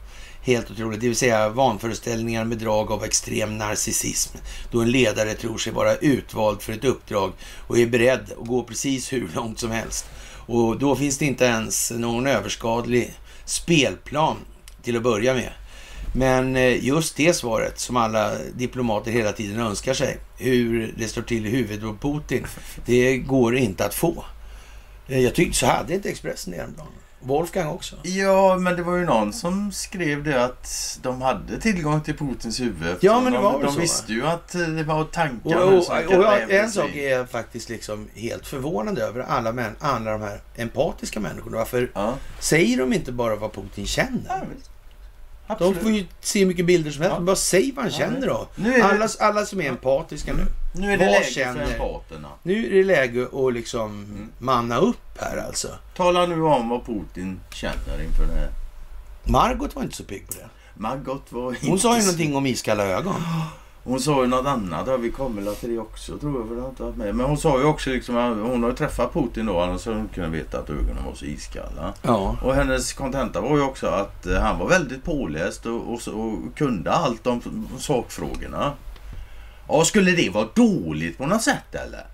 helt otroligt. Det vill säga vanföreställningar med drag av extrem narcissism. Då en ledare tror sig vara utvald för ett uppdrag och är beredd att gå precis hur långt som helst. Och då finns det inte ens någon överskadlig spelplan till att börja med. Men eh, just det svaret som alla diplomater hela tiden önskar sig, hur det står till i huvudet på Putin, det går inte att få. Eh, Jag tyckte så hade inte Expressen det häromdagen. Wolfgang också. Ja, men det var ju någon som skrev det att de hade tillgång till Putins huvud. Ja, men det de, var väl De så, visste ju att eh, det var Och, tankar och, och, som jag, grävdes en sak är jag faktiskt liksom helt förvånad över. Alla, män, alla de här empatiska människorna. Varför Ja, säger de inte bara vad Putin ja visst. De Absolut. får ju se hur mycket bilder som helst. Ja. Bara säg vad han Ja, känner då. Det, Alla, alla som är empatiska nu. nu är det vad läge känner- för empaterna. Nu är det läge att liksom Mm. manna upp här alltså. Tala nu om vad Putin känner inför det här. Margot var inte så pigg på det. Margot var inte Hon sa ju så- någonting om iskalla ögon. <gasps> <gasps> Hon sa ju något annat. Vi kommer väl till det också tror jag. För det har inte varit med. Men hon sa ju också liksom hon har ju träffat Putin då. Annars hade hon kunnat veta att ögonen var så iskalla. Ja. Och hennes kontenta var ju också att eh, han var väldigt påläst och, och, och kunde allt om sakfrågorna. Ja, skulle det vara dåligt på något sätt eller?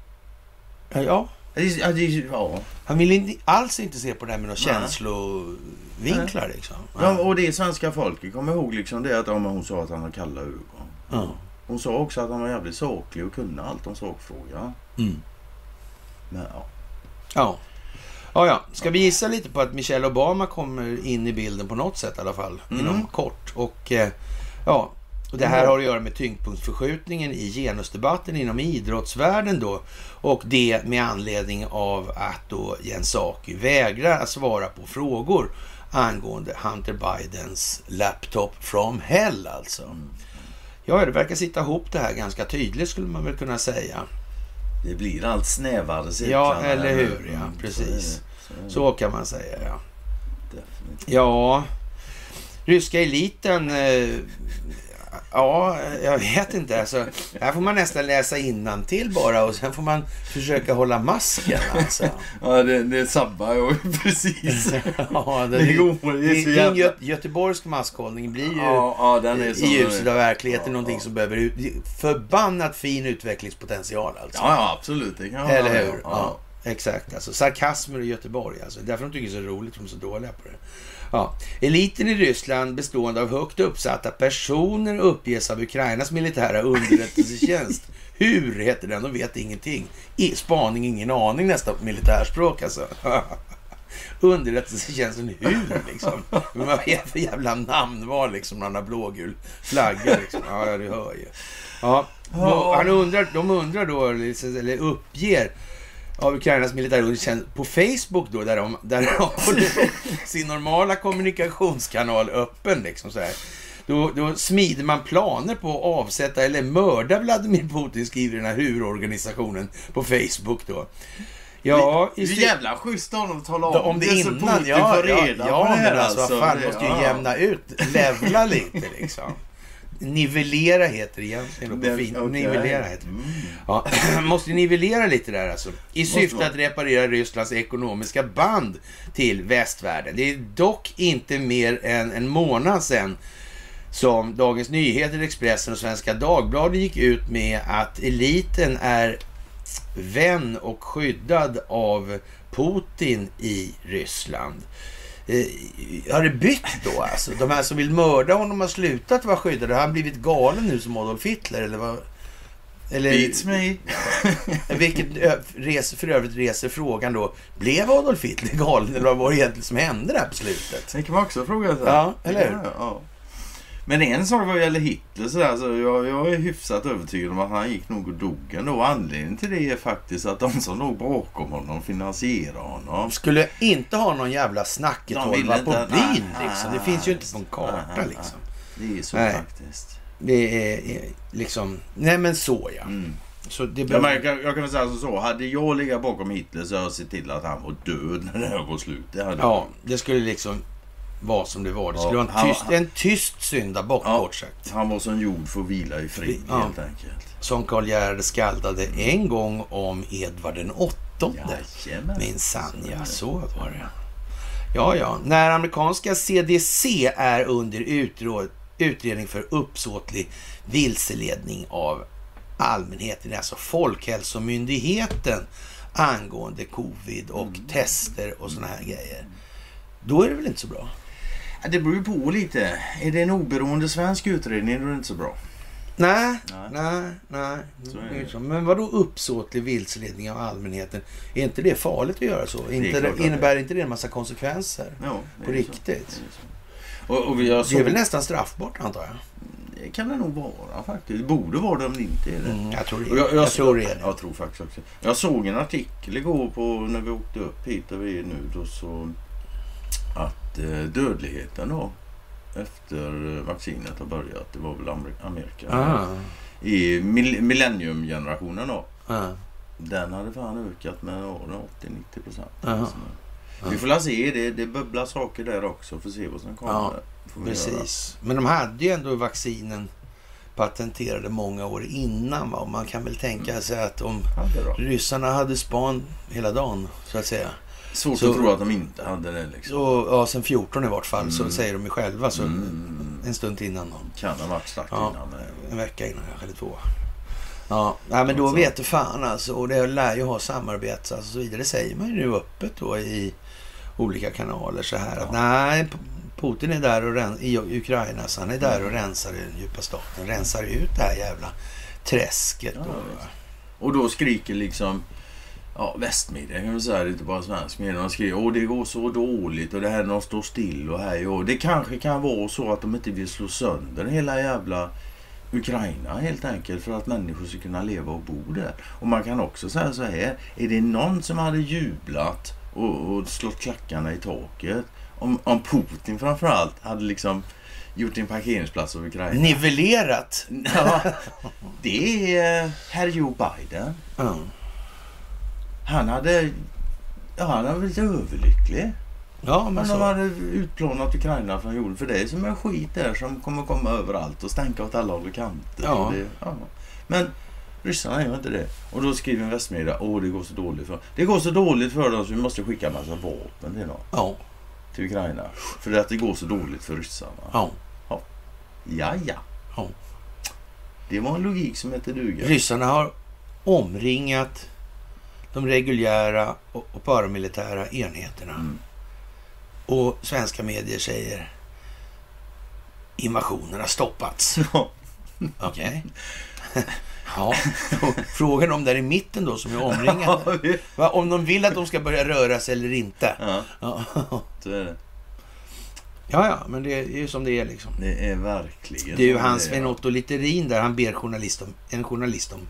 ja. Ja, Ja, Han vill inte, alls inte se på det här med några känslovinklar liksom. ja och det svenska folket kommer ihåg liksom det att ja, hon sa att han har kalla ögon. Ja. Hon sa också att han var jävligt saklig och kunde allt om sakfrågan. Mm. Men ja. Ja. Ja, ja. Ska vi gissa lite på att Michelle Obama kommer in i bilden på något sätt i alla fall Mm. inom kort. Och eh, ja, och det här har att göra med tyngdpunktsförskjutningen i genusdebatten inom idrottsvärlden då. Och det med anledning av att då Jens Saki vägrar att svara på frågor angående Hunter Bidens laptop from hell alltså. Mm. Ja, det verkar sitta ihop det här ganska tydligt skulle man väl kunna säga. Det blir allt snävare cirklar. Ja, eller hur, ja, så precis. det. Så det. Så kan man säga, ja. Definitivt. Ja, ryska eliten. Eh, ja, jag vet inte. Alltså, här får man nästan läsa till bara och sen får man försöka hålla masken. Alltså. <laughs> Ja, det, det sabbar <laughs> <laughs> ju precis. Ja, Det går, det är så jävla... gö göteborgsk maskhållning blir ju Ja, ja, den är i ljuset av verkligheten Ja, någonting ja. som behöver ut, förbannat fin utvecklingspotential. Alltså. Ja, ja, absolut. Det kan Eller hur? Ja. exakt. Alltså, sarkasmer i Göteborg. Alltså. Därför de tycker det är så roligt, de är så dåliga på det. Ja. Eliten i Ryssland bestående av högt uppsatta personer uppges av Ukrainas militära underrättelsetjänst. <laughs> Hur heter den? De vet ingenting. I, spaning, ingen aning nästan på militärspråk alltså. <laughs> Underrättelsetjänsten hur liksom? Men vad är det för jävla namnval liksom? Han har blågul flagga liksom. Ja, du hör ju. Ja, han undrar, de undrar då, eller uppger av Ukrainas militärundertjänst på Facebook då, där de, där de <laughs> håller sin normala kommunikationskanal öppen liksom så här. Då, då smider man planer på att avsätta eller mörda Vladimir Putin, skriver den här hurorganisationen på Facebook då. Ja, Det är jävla schysst av honom att tala om om det så innan, ja, ja, ja, det men alltså, vad fan, Det- måste ju jämna ut, levla lite liksom. Nivellera heter det egentligen på fint. okej. Nivellera heter. Mm. Ja, <clears throat> måste nivellera lite där alltså. I syfte att reparera Rysslands ekonomiska band till västvärlden. Det är dock inte mer än en månad sedan som Dagens Nyheter, Expressen och Svenska Dagbladet gick ut med att eliten är vän och skyddad av Putin i Ryssland. Eh, har det bytt då alltså? De här som vill mörda honom har slutat vara skyddade. Har han blivit galen nu som Adolf Hitler? Eller vad? Eller, Beats me. <laughs> vilket reser, för övrigt reser frågan då, blev Adolf Hitler galen eller vad var det egentligen som hände där på slutet? Det kan man också fråga sig. Ja, eller hur? Ja, ja. Men en sak vad gäller Hitler så där, så jag, jag är hyfsat övertygad om att han gick nog och dog ändå. Anledningen till det är faktiskt att de som låg bakom honom finansierade honom. Skulle inte ha någon jävla snacket De ville på inte- byn nej, liksom. Det finns ju inte på en karta nej, liksom. Det är så Nej. faktiskt. Det är, liksom... Nej men så ja. Mm. Så det Ja, behöver... men jag, kan, jag kan väl säga som så. Hade jag legat bakom Hitler så hade jag sett till att han var död när det här var slut. Det hade Ja, det skulle liksom vara som det var. Det Ja, skulle vara han- en tyst, en tyst syndabock Ja. kort sagt. Han var som jord för att vila i frid Ja. helt enkelt. Som Karl Gerhard skaldade en gång om Edvard den åttonde. Minsann ja, så var det. Ja, ja. När amerikanska CDC är under utredning för uppsåtlig vilseledning av allmänheten, alltså Folkhälsomyndigheten angående covid och Mm. tester och sådana här grejer. Då är det väl inte så bra? Det beror ju på lite. Är det en oberoende svensk utredning då är det inte så bra. Nej, Nej. nej, nej. Så det. Det så. Men vad då uppsåtlig vilseledning av allmänheten? Är inte det farligt att göra så? Inte, klart att det- innebär inte det en massa konsekvenser? Ja, det På så. riktigt? Det är så. Och, och Det är väl nästan straffbart antar jag? Det kan det nog vara faktiskt. Det borde vara det om det inte är det. Mm, jag tror det. Jag, jag, jag, tror det. det. Jag tror faktiskt också. Jag såg en artikel igår på när vi åkte upp hit där vi är nu. Då så att eh, dödligheten då efter vaccinet har börjat. Det var väl Amer- Amerika. Ah, I mill- millenniumgenerationen då. ah, Den hade fan ökat med ja, 80-90 procent. Jaha. Vi får la se. Det, det bubblar saker där också. Får se vad som kommer. Ja, göra. precis. Men de hade ju ändå vaccinen patenterade många år innan. Va? Man kan väl tänka sig att om ryssarna hade span hela dagen, så att säga. Svårt Så- att tro att de inte hade det liksom. Så, ja, sen 14 i vart fall, så Mm. säger de ju själva. Så Mm. En stund innan. Då. Kan ha varit strax Ja, innan. men- en vecka innan kanske, eller två. Ja, nej, men då Alltså. vet du fan alltså. Och det lär ju ha samarbete alltså, och så vidare. Det säger man ju nu öppet då i olika kanaler så här. Att nej, Putin är där och ren- i Ukraina, så han är där och rensar i den djupa staten. Rensar ut det här jävla träsket. Ja, och. Och då skriker liksom ja, västmedia kan man säga, det är inte bara svensk media. De skriver åh det går så dåligt och det här de står still och här och Det kanske kan vara så att de inte vill slå sönder hela jävla Ukraina helt enkelt för att människor ska kunna leva och bo där. Och man kan också säga så här, är det någon som hade jublat och, och slått klackarna i taket om, om Putin framförallt hade liksom gjort en parkeringsplats av Ukraina? Nivellerat. Ja, det är eh, herr Joe Biden. Ja. Han hade... Ja, han var lite överlycklig. Ja, men Men de hade utplånat Ukraina från jorden. För det är som en skit där som kommer komma överallt och stänka åt alla håll och kanter. Ja. Det, ja. Men ryssarna gör inte det. Och då skriver en västmedia åh det går så dåligt för Det går så dåligt för dem så vi måste skicka en massa vapen till dem. Ja, Till Ukraina. För att det går så dåligt för ryssarna. ja, Ja, ja. ja. Det var en logik som hette duga. Ryssarna har omringat de reguljära och paramilitära enheterna. Mm. Och svenska medier säger invasionen har stoppats. <laughs> Ja. Okej. <laughs> Ja, frågan om där i mitten då som är omringade. Va, om de vill att de ska börja röra sig eller inte. ja, det. ja, ja men det är ju som det är liksom. Det är verkligen Det är ju han. Sven-Otto Litterin där han ber journalist om, en journalist om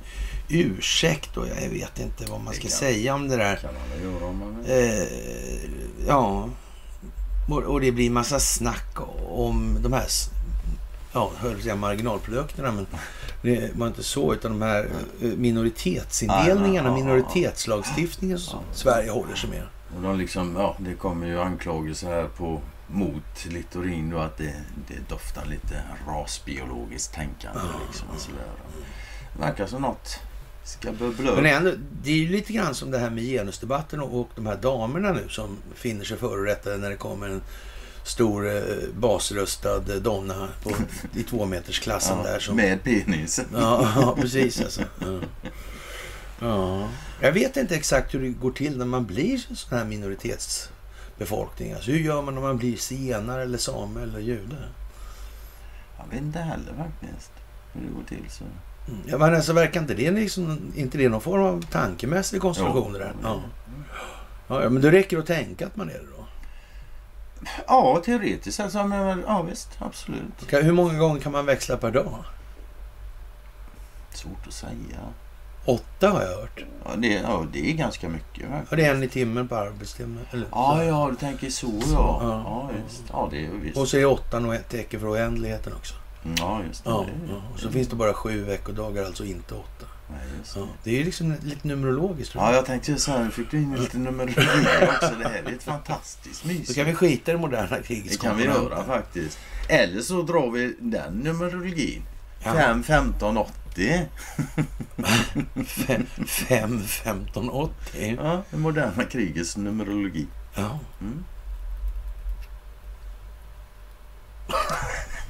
ursäkt och jag vet inte vad man ska säga om det där. kan väl göra om vill. Eh, ja, och, det blir massa snack om de här, ja, höll säga marginalprodukterna, men det var inte så, utan de här eh, minoritetsindelningarna, minoritetslagstiftningen som Sverige håller sig med. Och de liksom, ja, det kommer ju anklagelser här på mot Littorin då att det, det doftar lite rasbiologiskt tänkande liksom. Och sådär. Det verkar som något. Men ändå, det är ju lite grann som det här med genusdebatten och, och de här damerna nu som finner sig förorättade när det kommer en stor eh, basröstad donna på, i tvåmetersklassen där. Som, Med penis. Ja, ja precis alltså. Ja. ja. Jag vet inte exakt hur det går till när man blir en sån här minoritetsbefolkning. Alltså, hur gör man om man blir zigenare eller same eller jude? Jag vet inte heller faktiskt hur det går till. Så. Mm. Ja, men alltså, verkar inte det, liksom, inte det någon form av tankemässig konstruktion? där? Jo. Ja. Ja, men det räcker att tänka att man är det då. Ja, teoretiskt alltså. Men, ja, visst. Absolut. Okej, Hur många gånger kan man växla per dag? Svårt att säga. Åtta har jag hört. Ja, det, ja, det är ganska mycket. Ja, det är en i timmen på arbetstimme. Eller, Ja, ja, du tänker så ja. Ja. Ja, visst. Ja, det är visst. Och så är åttan och ett tecken för oändligheten också. Ja, just det. Ja, det, ja. Och så finns det bara sju veckodagar, alltså inte åtta. Nej, just Ja. det. Det är ju liksom lite numerologiskt. tror Ja, jag. jag tänkte så här, nu fick du in lite numerologi också. Det här är ett fantastiskt mys. Så kan vi skita i det moderna krigets Det kan vi göra faktiskt. Eller så drar vi den numerologin. Ja. 5, 15, 80. Fem, fem, 15, 80. Ja, det moderna krigets numerologi. Ja. Mm. <laughs>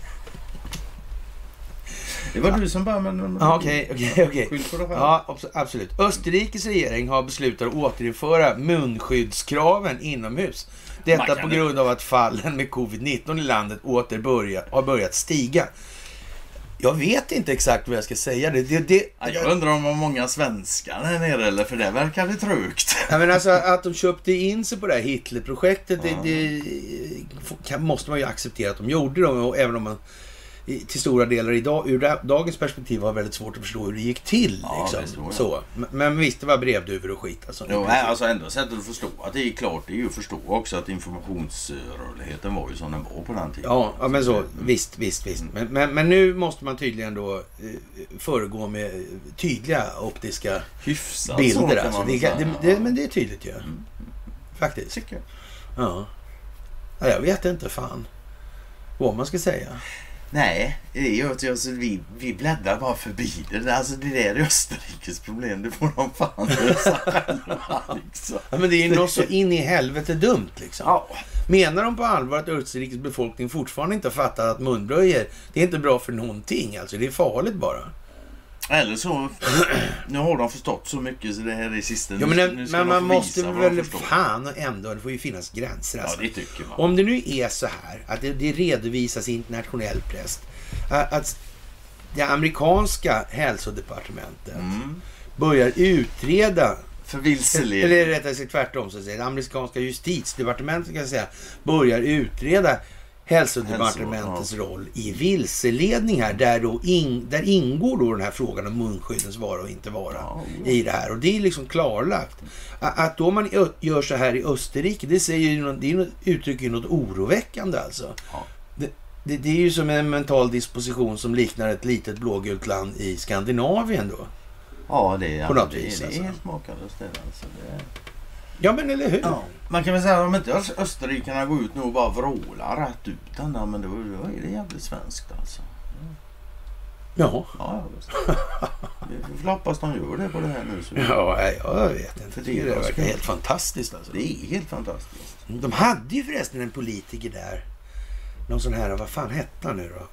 Det var du som började med <laughs> Okej, okej, okej. Ja, abs- absolut. Österrikes regering har beslutat att återinföra munskyddskraven inomhus. Detta på grund av att fallen med covid-19 i landet åter börja, har börjat stiga. Jag vet inte exakt vad jag ska säga. Det, det, det, Ja, jag undrar om det var många svenskar här nere eller för det verkar det trögt. <laughs> Ja, men alltså att de köpte in sig på det här Hitlerprojektet, det, det måste man ju acceptera att de gjorde. Och även om man till stora delar idag, ur da- dagens perspektiv har väldigt svårt att förstå hur det gick till. Ja, liksom. det jag. Så. Men- visst, det var brevduvor och skit alltså. Jo, nej, alltså ändå sättet att förstå att det är klart, det är ju att förstå också att informationsrörligheten var ju som den var på den tiden. Ja, ja men så. Visst, visst, visst. Men, men, men nu måste man tydligen då eh, föregå med tydliga optiska Hyfsat bilder. Alltså. Det, det, det, men det är tydligt ju. Mm. Faktiskt. Tycker jag. Ja. ja. Jag vet inte fan vad man ska säga. Nej, det är ju att alltså, vi, vi bläddrar bara förbi det. Alltså det där är Österrikes problem. Det får de fan lösa <laughs> själva liksom. Ja, men det är ju något så in i helvete dumt liksom. Ja, Menar de på allvar att Österrikes befolkning fortfarande inte har fattat att munblöjor, det är inte bra för någonting alltså. Det är farligt bara. Eller så. Nu har de förstått så mycket så det här är sista. Ja, Nu- men, nu ska men man måste väl fan ändå, det får ju finnas gränser Ja, alltså. det tycker man. Om det nu är så här att det, det redovisas i internationell press att, att det amerikanska hälsodepartementet Mm. börjar utreda För Eller vilseledning. rättare sagt tvärtom, så att säga. det amerikanska justitiedepartementet kan jag säga, börjar utreda hälsodepartementets roll i vilseledning här. Där, då in, där ingår då den här frågan om munskyddens vara och inte vara Ja, ja. i det här. Och det är liksom klarlagt. Att då man gör så här i Österrike, det, säger det är något, uttrycker ju något oroväckande alltså. Det, det, det är ju som en mental disposition som liknar ett litet blågult land i Skandinavien då. Ja, det är, På något det, vis, det är alltså. helt makalöst det. Alltså. det är... Ja men eller hur? Ja. Man kan väl säga att om inte öst- österrikarna går ut nu och bara vrålar rätt ut den där, men då, då är det jävligt svenskt alltså. Ja. Ja, visst. Vi får hoppas de gör det på det här nu. Så Ja, jag vet inte. Det det verkar helt fantastiskt alltså. Det är helt fantastiskt. De hade ju förresten en politiker där. Någon sån här, vad fan hette han nu då?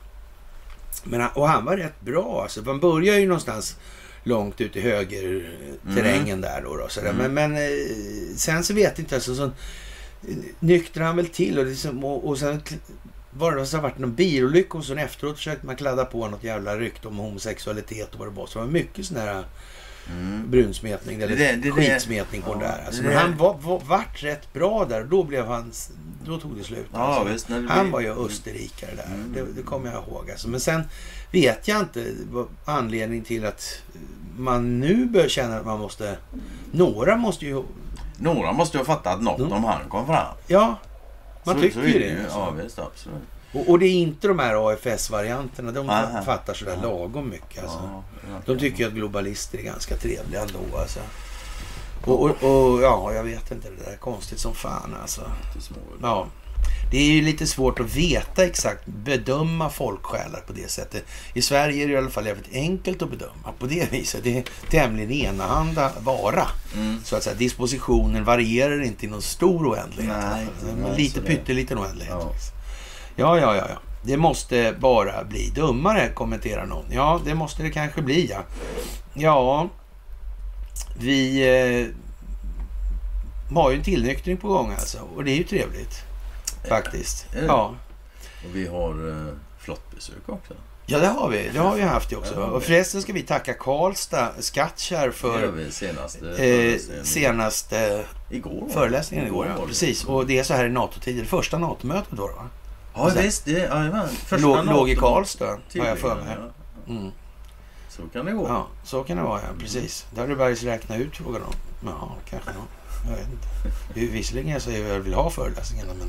Men, och han var rätt bra alltså. Man börjar ju någonstans långt ut i högerterrängen där då. då sådär. Mm. Men, men eh, sen så vet jag inte. Alltså, så, eh, nyktrade han väl till och, liksom, och, och sen var det så varit någon bilolycka och sen efteråt försökte man kladda på något jävla rykte om homosexualitet och vad det var. Så det var mycket sån här Mm. brunsmetning eller Det där- det där- skitsmetning på ja, den där. Alltså, det men där- han var, var, vart rätt bra där och då blev han... Då tog det slut. Ja, alltså. visst. Det Han var ju österrikare där. Mm. Det, det kommer jag ihåg. Alltså. Men sen vet jag inte anledningen till att man nu börjar känna att man måste... Några måste ju... Några måste ju ha fattat något Mm. om han kom fram. Ja, man Så- tycker så ju är det. Ja, visst. Absolut. Och, och det är inte de här AFS-varianterna. De Aha. fattar sådär Ja. lagom mycket. Alltså. Ja. De tycker att globalister är ganska trevliga ändå. Alltså. Och, och, och ja, jag vet inte. Det där är konstigt som fan alltså. Ja. Det är ju lite svårt att veta exakt, bedöma folksjälar på det sättet. I Sverige är det i alla fall jävligt enkelt att bedöma på det viset. Det är tämligen enahanda vara. Mm. Så att säga, dispositionen varierar inte i någon stor oändlighet. Nej, Men nej, lite pytteliten oändlighet. Ja. Ja, ja, ja, ja. Det måste bara bli dummare, kommenterar någon. Ja, det måste det kanske bli, ja. Ja, vi eh, har ju en tillnyktring på gång alltså. Och det är ju trevligt. Faktiskt. Är det? Ja. Och vi har eh, flottbesök också. Ja, det har vi. Det har vi haft det också. Ja, Och förresten ska vi tacka Karlstad Skattkärr för vi senaste eh, senaste Igår föreläsningen igår. var Ja, precis. Och det är så här i NATO-tider. Första NATO-mötet då. va? Ja visst, det, jajamän. Första Låg, låg i NATO Karlstad, har jag för mig. ja. Mm. Så kan det gå. Ja, så kan det vara, ja. Precis. Det har du Bergs räknat ut, frågar de. Ja, kanske nog. Jag vet inte. Är Visserligen säger att jag vill ha föreläsningarna, men...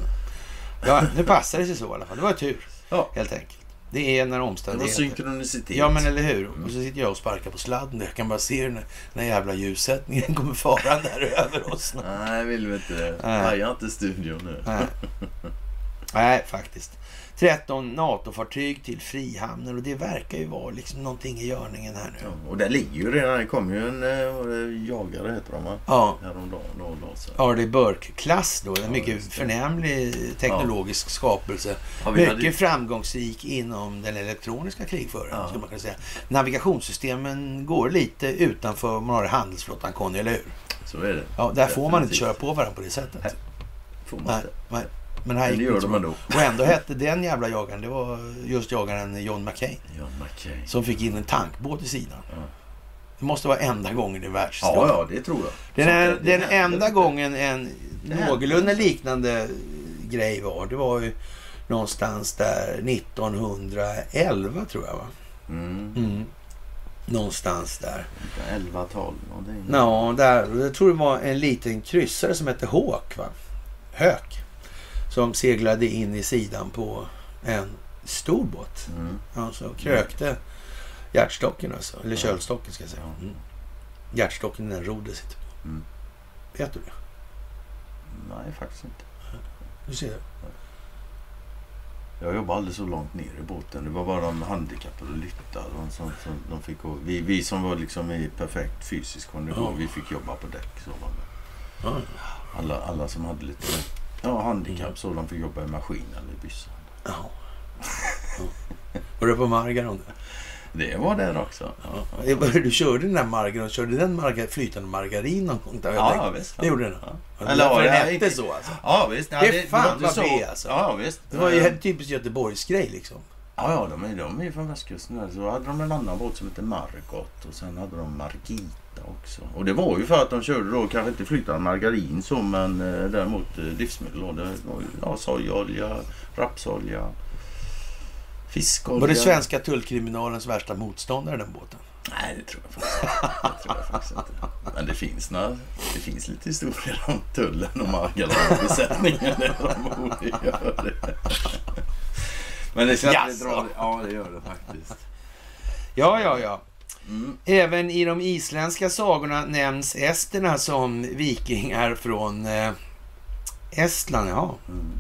Ja, nu passar det sig så i alla fall. Det var tur, Ja. helt enkelt. Det är när Det var omständigheter... synkronicitet. Ja, men eller hur. Och så sitter jag och sparkar på sladden. Jag kan bara se den när jävla ljussättningen <laughs> kommer farande där över oss. Nej, vill vi inte. Paja inte studion nu. Nej. Nej, faktiskt. 13 NATO-fartyg till Frihamnen och det verkar ju vara liksom någonting i görningen här nu. Ja, och där ligger ju redan, det kom ju en eh, är det, jagare heter de va? Ja, Häromdagen. Då, så. Arleigh Burke-klass då. En Ja, mycket det. förnämlig teknologisk skapelse. Ja, vi Mycket hade- framgångsrik inom den elektroniska krigföringen, Ja. skulle man kunna säga. Navigationssystemen går lite utanför om man har handelsflottan, Conny, eller hur? Så är det. Ja, där får man inte Definitivt. köra på varandra på det sättet. Nej. Får man inte. nej. Men här Men det gick gör liksom- de ändå. Och ändå hette den jävla jagaren, det var just jagaren John McCain. John McCain. Som fick in en tankbåt i sidan. Ja. Det måste vara enda gången i världshistorien. Ja, ja, det tror jag. Den, är, den enda gången en någorlunda liknande grej var, det var ju någonstans där 1911 tror jag va? Mm. Mm. Någonstans där. 11-12 någonting. Ja, där. Jag tror det var en liten kryssare som hette Håk va? Hök. Som seglade in i sidan på en stor båt. Mm. Alltså krökte hjärtstocken alltså. Eller kölstocken ska jag säga. Mm. Hjärtstocken den rodde sitter på. Mm. Vet du det? Nej, faktiskt inte. Du ser. Jag jobbade aldrig så långt ner i båten. Det var bara de handikappade och lyttare. De, som, som, de fick, vi, vi som var liksom i perfekt fysisk kondition, Ja. vi fick jobba på däck. Så var det. Alla, alla som hade lite ja, handikapp så de fick jobba i maskin eller i byssa. Ja. ja. Var du på Margaron? Det var där också. Ja. Du körde den där Margaron, körde den marga, flytande margarin någon gång? Där, Ja, visst. Det gjorde den? Ja. Eller ja, den hette så alltså? Ja, visst. Det är fan var vad så. B, alltså. Ja, visst. Det var ju en typisk Göteborgsgrej liksom. Ja, ja de, är, de är ju från västkusten. Så hade de en annan båt som hette Margot och sen hade de Margita också. Och det var ju för att de körde då kanske inte flytande margarin så men eh, däremot eh, livsmedel. då. Det var ju ja, sojaolja, rapsolja, fiskolja. Var det svenska tullkriminalens värsta motståndare den båten? Nej, det tror jag faktiskt inte. Det tror jag faktiskt inte. Men det finns, några, det finns lite historier om tullen och det. Men det känns bra. Ja, det gör det faktiskt. Ja, ja, ja. Mm. Även i de isländska sagorna nämns esterna som vikingar från eh, Estland. Ja. Mm.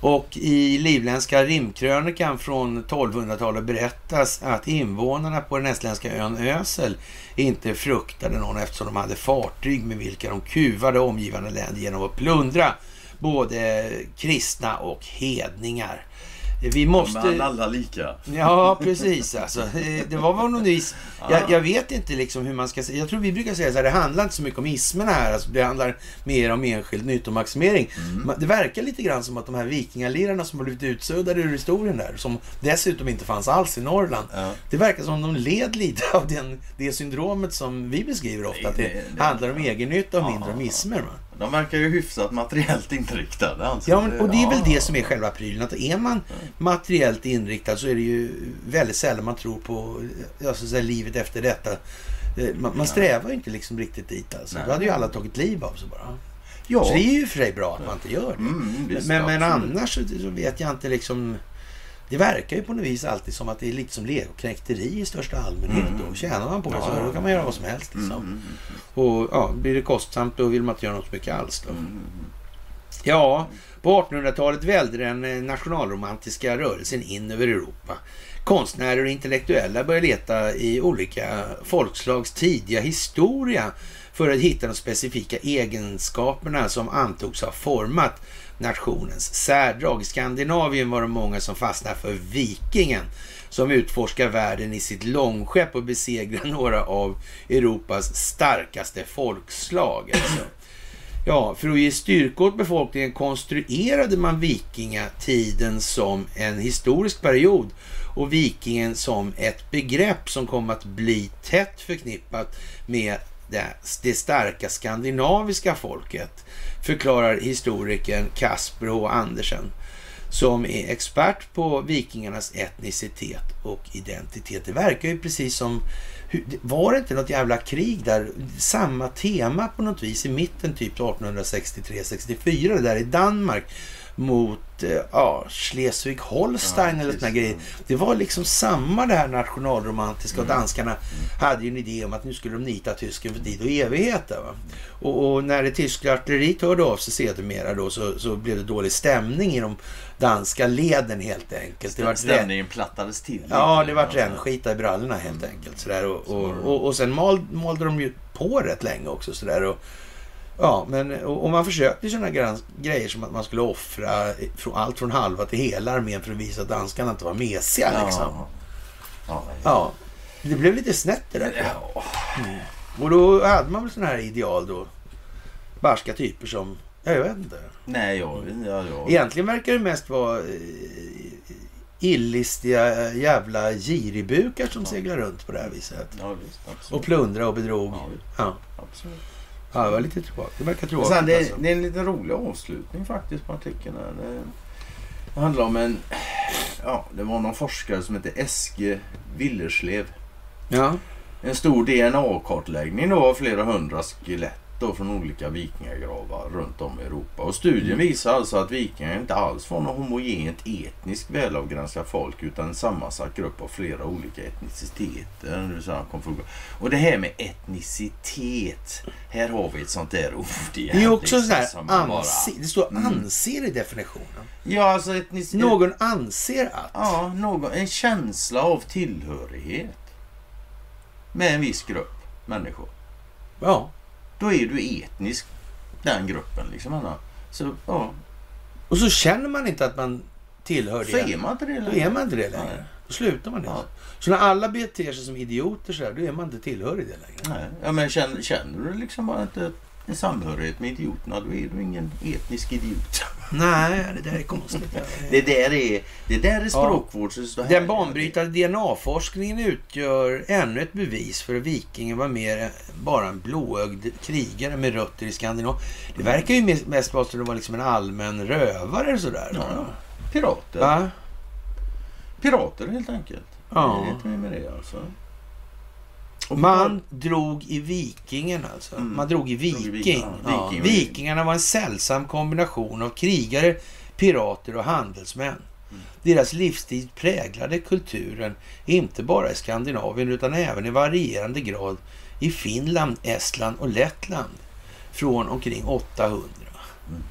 Och i livländska rimkrönikan från 1200-talet berättas att invånarna på den estländska ön Ösel inte fruktade någon eftersom de hade fartyg med vilka de kuvade omgivande länder genom att plundra både kristna och hedningar. Vi måste... Men alla lika. Ja, precis alltså. Eh, Det var väl någon vis... Jag, jag vet inte liksom hur man ska säga. Jag tror vi brukar säga så här, det handlar inte så mycket om ismerna här. Alltså, det handlar mer om enskild nyttomaximering. Mm. Det verkar lite grann som att de här vikingalirarna som har blivit utsuddade ur historien där, som dessutom inte fanns alls i Norrland. Ja. Det verkar som de led lite av den, det syndromet som vi beskriver ofta. Att det, Det- handlar om egennytta och mindre om ismer. Va? De verkar ju hyfsat materiellt inriktade. Alltså. Ja, men, och det är väl Ja. det som är själva prylen. Att är man materiellt inriktad så är det ju väldigt sällan man tror på alltså, så här, livet efter detta. Eh, Man, man strävar ju inte liksom riktigt dit alltså. Nej. Då hade ju alla tagit liv av sig bara. Ja. Så det är ju för sig bra att man inte gör det. Mm, visst, men, men annars så, så vet jag inte liksom... Det verkar ju på något vis alltid som att det är lite som legoknäkteri i största allmänhet. Mm. Och tjänar man på det Ja, så då kan man göra vad som helst. Mm, Liksom. mm, Och ja, blir det kostsamt då vill man inte göra något så mycket alls. Då. mm, mm. Ja, på 1800-talet välde den eh, nationalromantiska rörelsen in över Europa. Konstnärer och intellektuella började leta i olika folkslags tidiga historia för att hitta de specifika egenskaperna som antogs ha format nationens särdrag. I Skandinavien var det många som fastnade för vikingen som utforskar världen i sitt långskepp och besegrar <laughs> några av Europas starkaste folkslag. Alltså. Ja, för att ge styrka åt befolkningen konstruerade man vikingatiden som en historisk period och vikingen som ett begrepp som kom att bli tätt förknippat med det, det starka skandinaviska folket, förklarar historikern Kasper H. Andersen som är expert på vikingarnas etnicitet och identitet. Det verkar ju precis som var det inte något jävla krig där? Samma tema på något vis i mitten, typ 1863-64, där i Danmark mot eh, ja, Schleswig-Holstein ja, eller sådana grejer. Det var liksom samma det här nationalromantiska mm. och danskarna mm. hade ju en idé om att nu skulle de nita tysken för tid och evighet. Och, och, när det tyska artilleriet hörde av sig sedermera då så, så blev det dålig stämning i de danska leden helt enkelt. Det var Stämningen plattades till. Ja, det vart rännskita i brallorna helt enkelt. Sådär. Och, och, och, och sen mal, malde de ju på rätt länge också. Sådär. Och, Ja, men och man försökte sådana grejer som att man skulle offra allt från halva till hela armén för att visa att danskarna inte var mesiga. Liksom. Ja. ja. Det blev lite snett det där. Mm. Och då hade man väl sådana här ideal då. Barska typer som, jag vet inte. Nej, jag, ja, jag... Egentligen verkar det mest vara eh, illistiga jävla giribukar som ja. seglar runt på det här viset. Ja, visst, och plundra och bedrog. Ja, ja. Absolut. Ja, det var lite tråkigt. Det verkar tråkigt. Sen, det, alltså. det är en lite rolig avslutning faktiskt på artikeln. Det, det handlar om en... Ja, det var någon forskare som hette Eske Willerslev. Ja. En stor DNA-kartläggning då av flera hundra skelett då från olika vikingagravar runt om i Europa. Och studien mm. visar alltså att vikingar inte alls var något homogent etniskt välavgränsat folk utan en sammansatt grupp av flera olika etniciteter. Och det här med etnicitet. Här har vi ett sånt där ord Det är också så här, anse, det står mm. anser i definitionen. Ja, alltså etnicitet. Någon anser att. Ja, någon, en känsla av tillhörighet. Med en viss grupp människor. Ja. Då är du etnisk, den gruppen. Liksom, Anna. Så, ja. Och så känner man inte att man tillhör det. Så är man inte det längre. Då är man inte det längre. Då slutar man det. Ja. Så när alla beter sig som idioter så här, då är man inte tillhörig det längre. Nej. Ja, men känner, känner du liksom bara inte en samhörighet med idioterna, då är du ingen etnisk idiot. Nej, det där är konstigt. det, där är, det där är språkvård. Ja. Den banbrytande DNA-forskningen utgör ännu ett bevis för att vikingen var mer bara en blåögd krigare med rötter i Skandinavien. Det verkar ju mest vara som att det var liksom en allmän rövare sådär. Ja. Pirater. Ja. Pirater helt enkelt. Ja. Det är mer med det alltså. Man drog i Vikingen alltså. Mm. Man drog i Viking. Viking. Ja. Viking. Vikingarna var en sällsam kombination av krigare, pirater och handelsmän. Mm. Deras livsstil präglade kulturen inte bara i Skandinavien utan även i varierande grad i Finland, Estland och Lettland från omkring 800. Mm.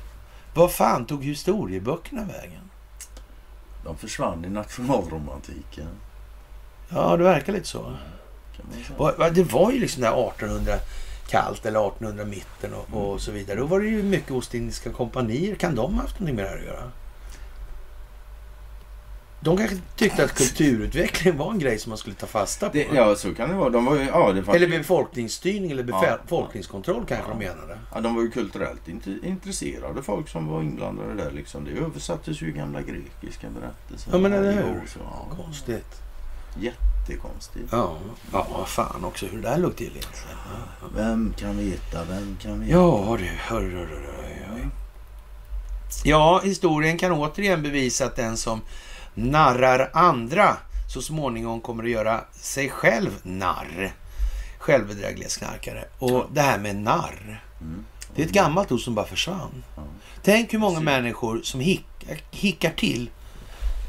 Vad fan tog historieböckerna vägen? De försvann i nationalromantiken. Ja, det verkar lite så. Det var ju liksom där 1800 kallt eller 1800 mitten och, och så vidare. Då var det ju mycket Ostindiska kompanier. Kan de ha haft någonting med det här att göra? De kanske tyckte att kulturutveckling var en grej som man skulle ta fasta på. Det, ja, så kan det vara. De var ju, ja, det eller befolkningsstyrning eller befäl, ja, befolkningskontroll kanske ja. de menade. Ja, de var ju kulturellt intresserade folk som var inblandade där. Liksom. Det översattes ju gamla grekiska berättelser. Ja, men eller hur? Ja. Konstigt. Jättekonstigt. Ja, ja vad fan också hur det där låg till egentligen. Ja. Vem kan veta, vem kan veta? Ja du, hör, hör, hör, hör. Ja, historien kan återigen bevisa att den som narrar andra så småningom kommer att göra sig själv narr. Självbedrägliga knarkare. Och det här med narr. Mm. Det är ett gammalt ord som bara försvann. Ja. Tänk hur många människor som hickar, hickar till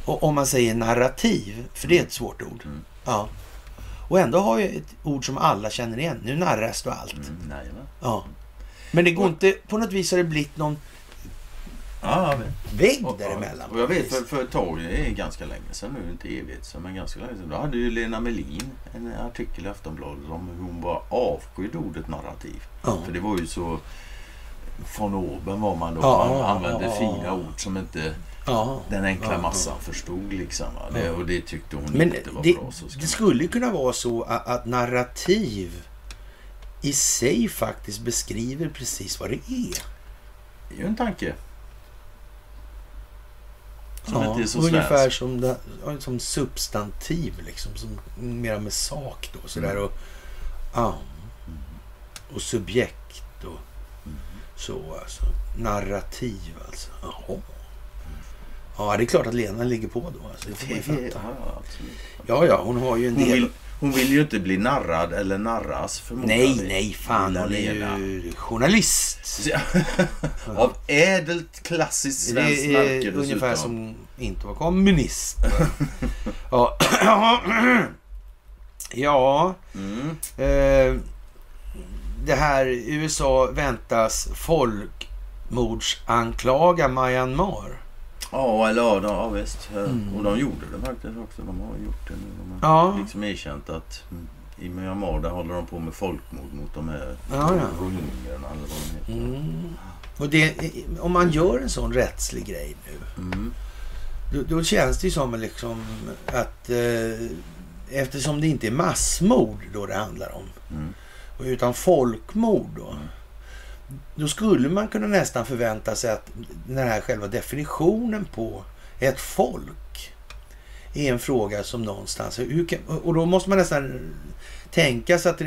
och om man säger narrativ, för det är ett svårt ord. Mm. Ja. Och ändå har jag ett ord som alla känner igen. Nu narras du allt. Mm, ja. Men det går och, inte, på något vis har det blivit någon ja, vägg och, däremellan. Och jag vet för, för ett tag, det är ganska länge sedan nu, inte evigt men ganska länge sedan. Då hade ju Lena Melin en artikel i Aftonbladet om hur hon bara avskydde ordet narrativ. Ja. För det var ju så von oben var man då. Ja, man använde fina ord som inte ja, den enkla massan förstod. Liksom, det, och det tyckte hon Men inte var det, bra. Så det skulle kunna vara så att, att narrativ i sig faktiskt beskriver precis vad det är. Det är ju en tanke. Som Ja, inte ungefär som, ja, som substantiv, liksom, som mera med sak. Då, sådär, Mm. och, ja, och subjekt så. Alltså. Narrativ alltså. Jaha. Ja, det är klart att Lena ligger på då. Alltså. Det får man ju Ja, fatta. ja, absolut. Ja, ja, hon har ju en Hon del... vill, hon vill ju inte bli narrad eller narras förmodar Nej, nej, fan. Lilla Hon är Lena. ju journalist. <laughs> Av ädelt klassiskt svenskt är märke ungefär som inte var kommunist. <laughs> ja. <clears throat> ja. Mm. Eh, det här USA väntas folkmordsanklaga Myanmar. Ja, eller ja, de- ja visst. Mm. Och de gjorde det faktiskt också. De har gjort det nu. De har Ja. liksom erkänt att i Myanmar där håller de på med folkmord mot de här Ja, ja. rohingyerna eller vad de heter. Mm. Och det, om man gör en sån rättslig grej nu, Mm. då, då känns det ju som liksom att eh, eftersom det inte är massmord då det handlar om, Mm. Utan folkmord då. Då skulle man kunna nästan förvänta sig att den här själva definitionen på ett folk är en fråga som någonstans... Kan, och då måste man nästan tänka sig att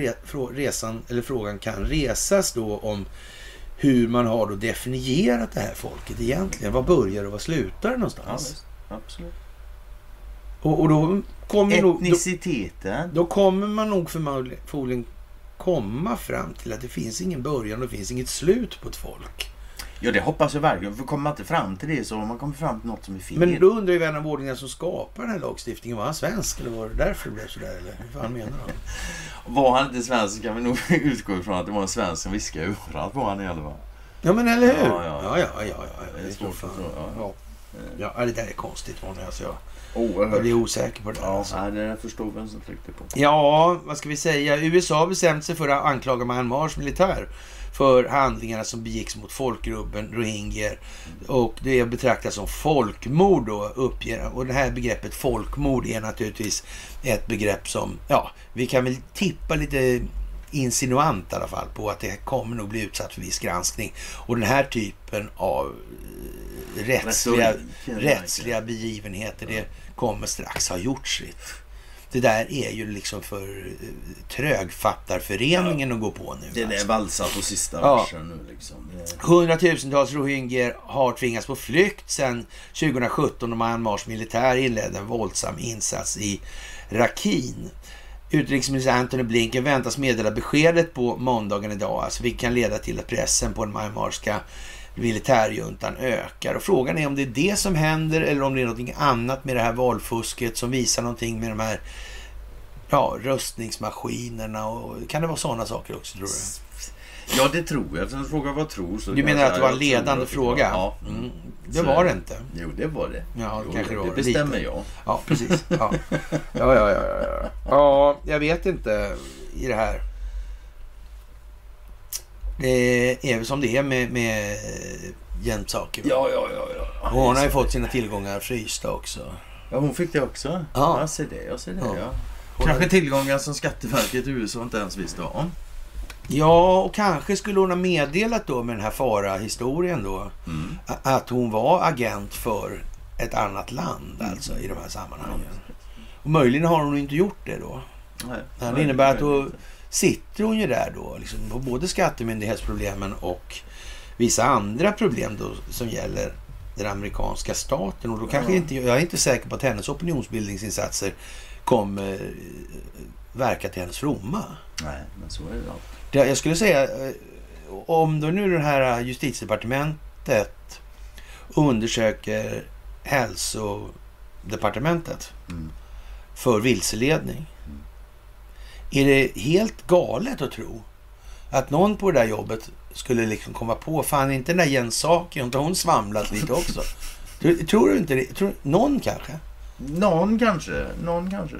resan, eller frågan kan resas då om hur man har då definierat det här folket egentligen. Var börjar och var slutar det Ja, någonstans? visst. Absolut. och, och då kommer nog... Då, Etniciteten. då kommer man nog förmodligen komma fram till att det finns ingen början och det finns inget slut på ett folk. Ja, det hoppas jag verkligen. För kommer man inte fram till det så har man kommit fram till något som är fel. Men då undrar ju vän av ordningen som skapar den här lagstiftningen, var han svensk eller var det därför det blev sådär? Eller hur fan menar han? <laughs> Var han inte svensk så kan vi nog <laughs> utgå ifrån att det var en svensk som viskade i örat på han i alla fall. Ja men eller hur? Ja, ja. ja, ja, ja, ja, Det är svårt att tro, ja. Ja. Ja, det där är konstigt Ronny. Alltså, jag, jag blir osäker på det där. Ja, Alltså. nej, det där förstår vem som tryckte på. Ja, vad ska vi säga? USA har bestämt sig för att anklaga Myanmars militär för handlingarna som begicks mot folkgruppen rohingyer. Och det betraktas som folkmord då, uppger Och det här begreppet folkmord är naturligtvis ett begrepp som, ja, vi kan väl tippa lite insinuant i alla fall på att det kommer nog bli utsatt för viss granskning. Och den här typen av eh, rättsliga, rättsliga begivenheter, det kommer strax ha gjort sitt. Det där är ju liksom för eh, trögfattarföreningen att gå på nu. Det är alltså. valsar på sista Ja. versen nu liksom. Är... Hundratusentals rohingyer har tvingats på flykt sedan 2017 då Myanmars militär inledde en våldsam insats i Rakhine. Utrikesminister Antony Blinken väntas meddela beskedet på måndagen idag, alltså vilket kan leda till att pressen på den myanmarska militärjuntan ökar. Och frågan är om det är det som händer eller om det är något annat med det här valfusket som visar någonting med de här ja, röstningsmaskinerna och kan det vara sådana saker också tror du? Ja, det tror jag. Sen frågar vad tror så Du menar att det var en ledande fråga? Ja. Mm. Det Så- var det inte. Jo, det var det. Ja, det Jo, kanske det var. Det bestämmer Lite. jag. Ja, precis. Ja. Ja, ja, ja, ja, ja. ja, jag vet inte i det här. Det är väl som det är med, med Jens Saker. Ja, ja, ja. ja. Och hon har ju fått sina tillgångar frysta också. Ja, hon fick det också? Ja. Jag ser det. Jag ser det, Ja. Kanske tillgångar som Skatteverket i USA inte ens visste om. Ja, och kanske skulle hon ha meddelat då med den här Fara-historien då Mm. att hon var agent för ett annat land alltså i de här sammanhangen. Och möjligen har hon inte gjort det då. Nej. Det innebär att då sitter hon ju där då, liksom, på både skattemyndighetsproblemen och vissa andra problem då som gäller den amerikanska staten. Och då kanske Ja. inte, jag är inte säker på att hennes opinionsbildningsinsatser kommer eh, verka till hennes fromma. Nej, men så är det alltid. Det- Jag skulle säga, eh, om då nu det här justitiedepartementet undersöker hälsodepartementet Mm. för vilseledning. Är det helt galet att tro att någon på det där jobbet skulle liksom komma på, fan inte den där Jens Sakion, inte hon svamlat lite också? <laughs> Tror, tror du inte det? Tror, någon kanske? Någon kanske. Någon kanske.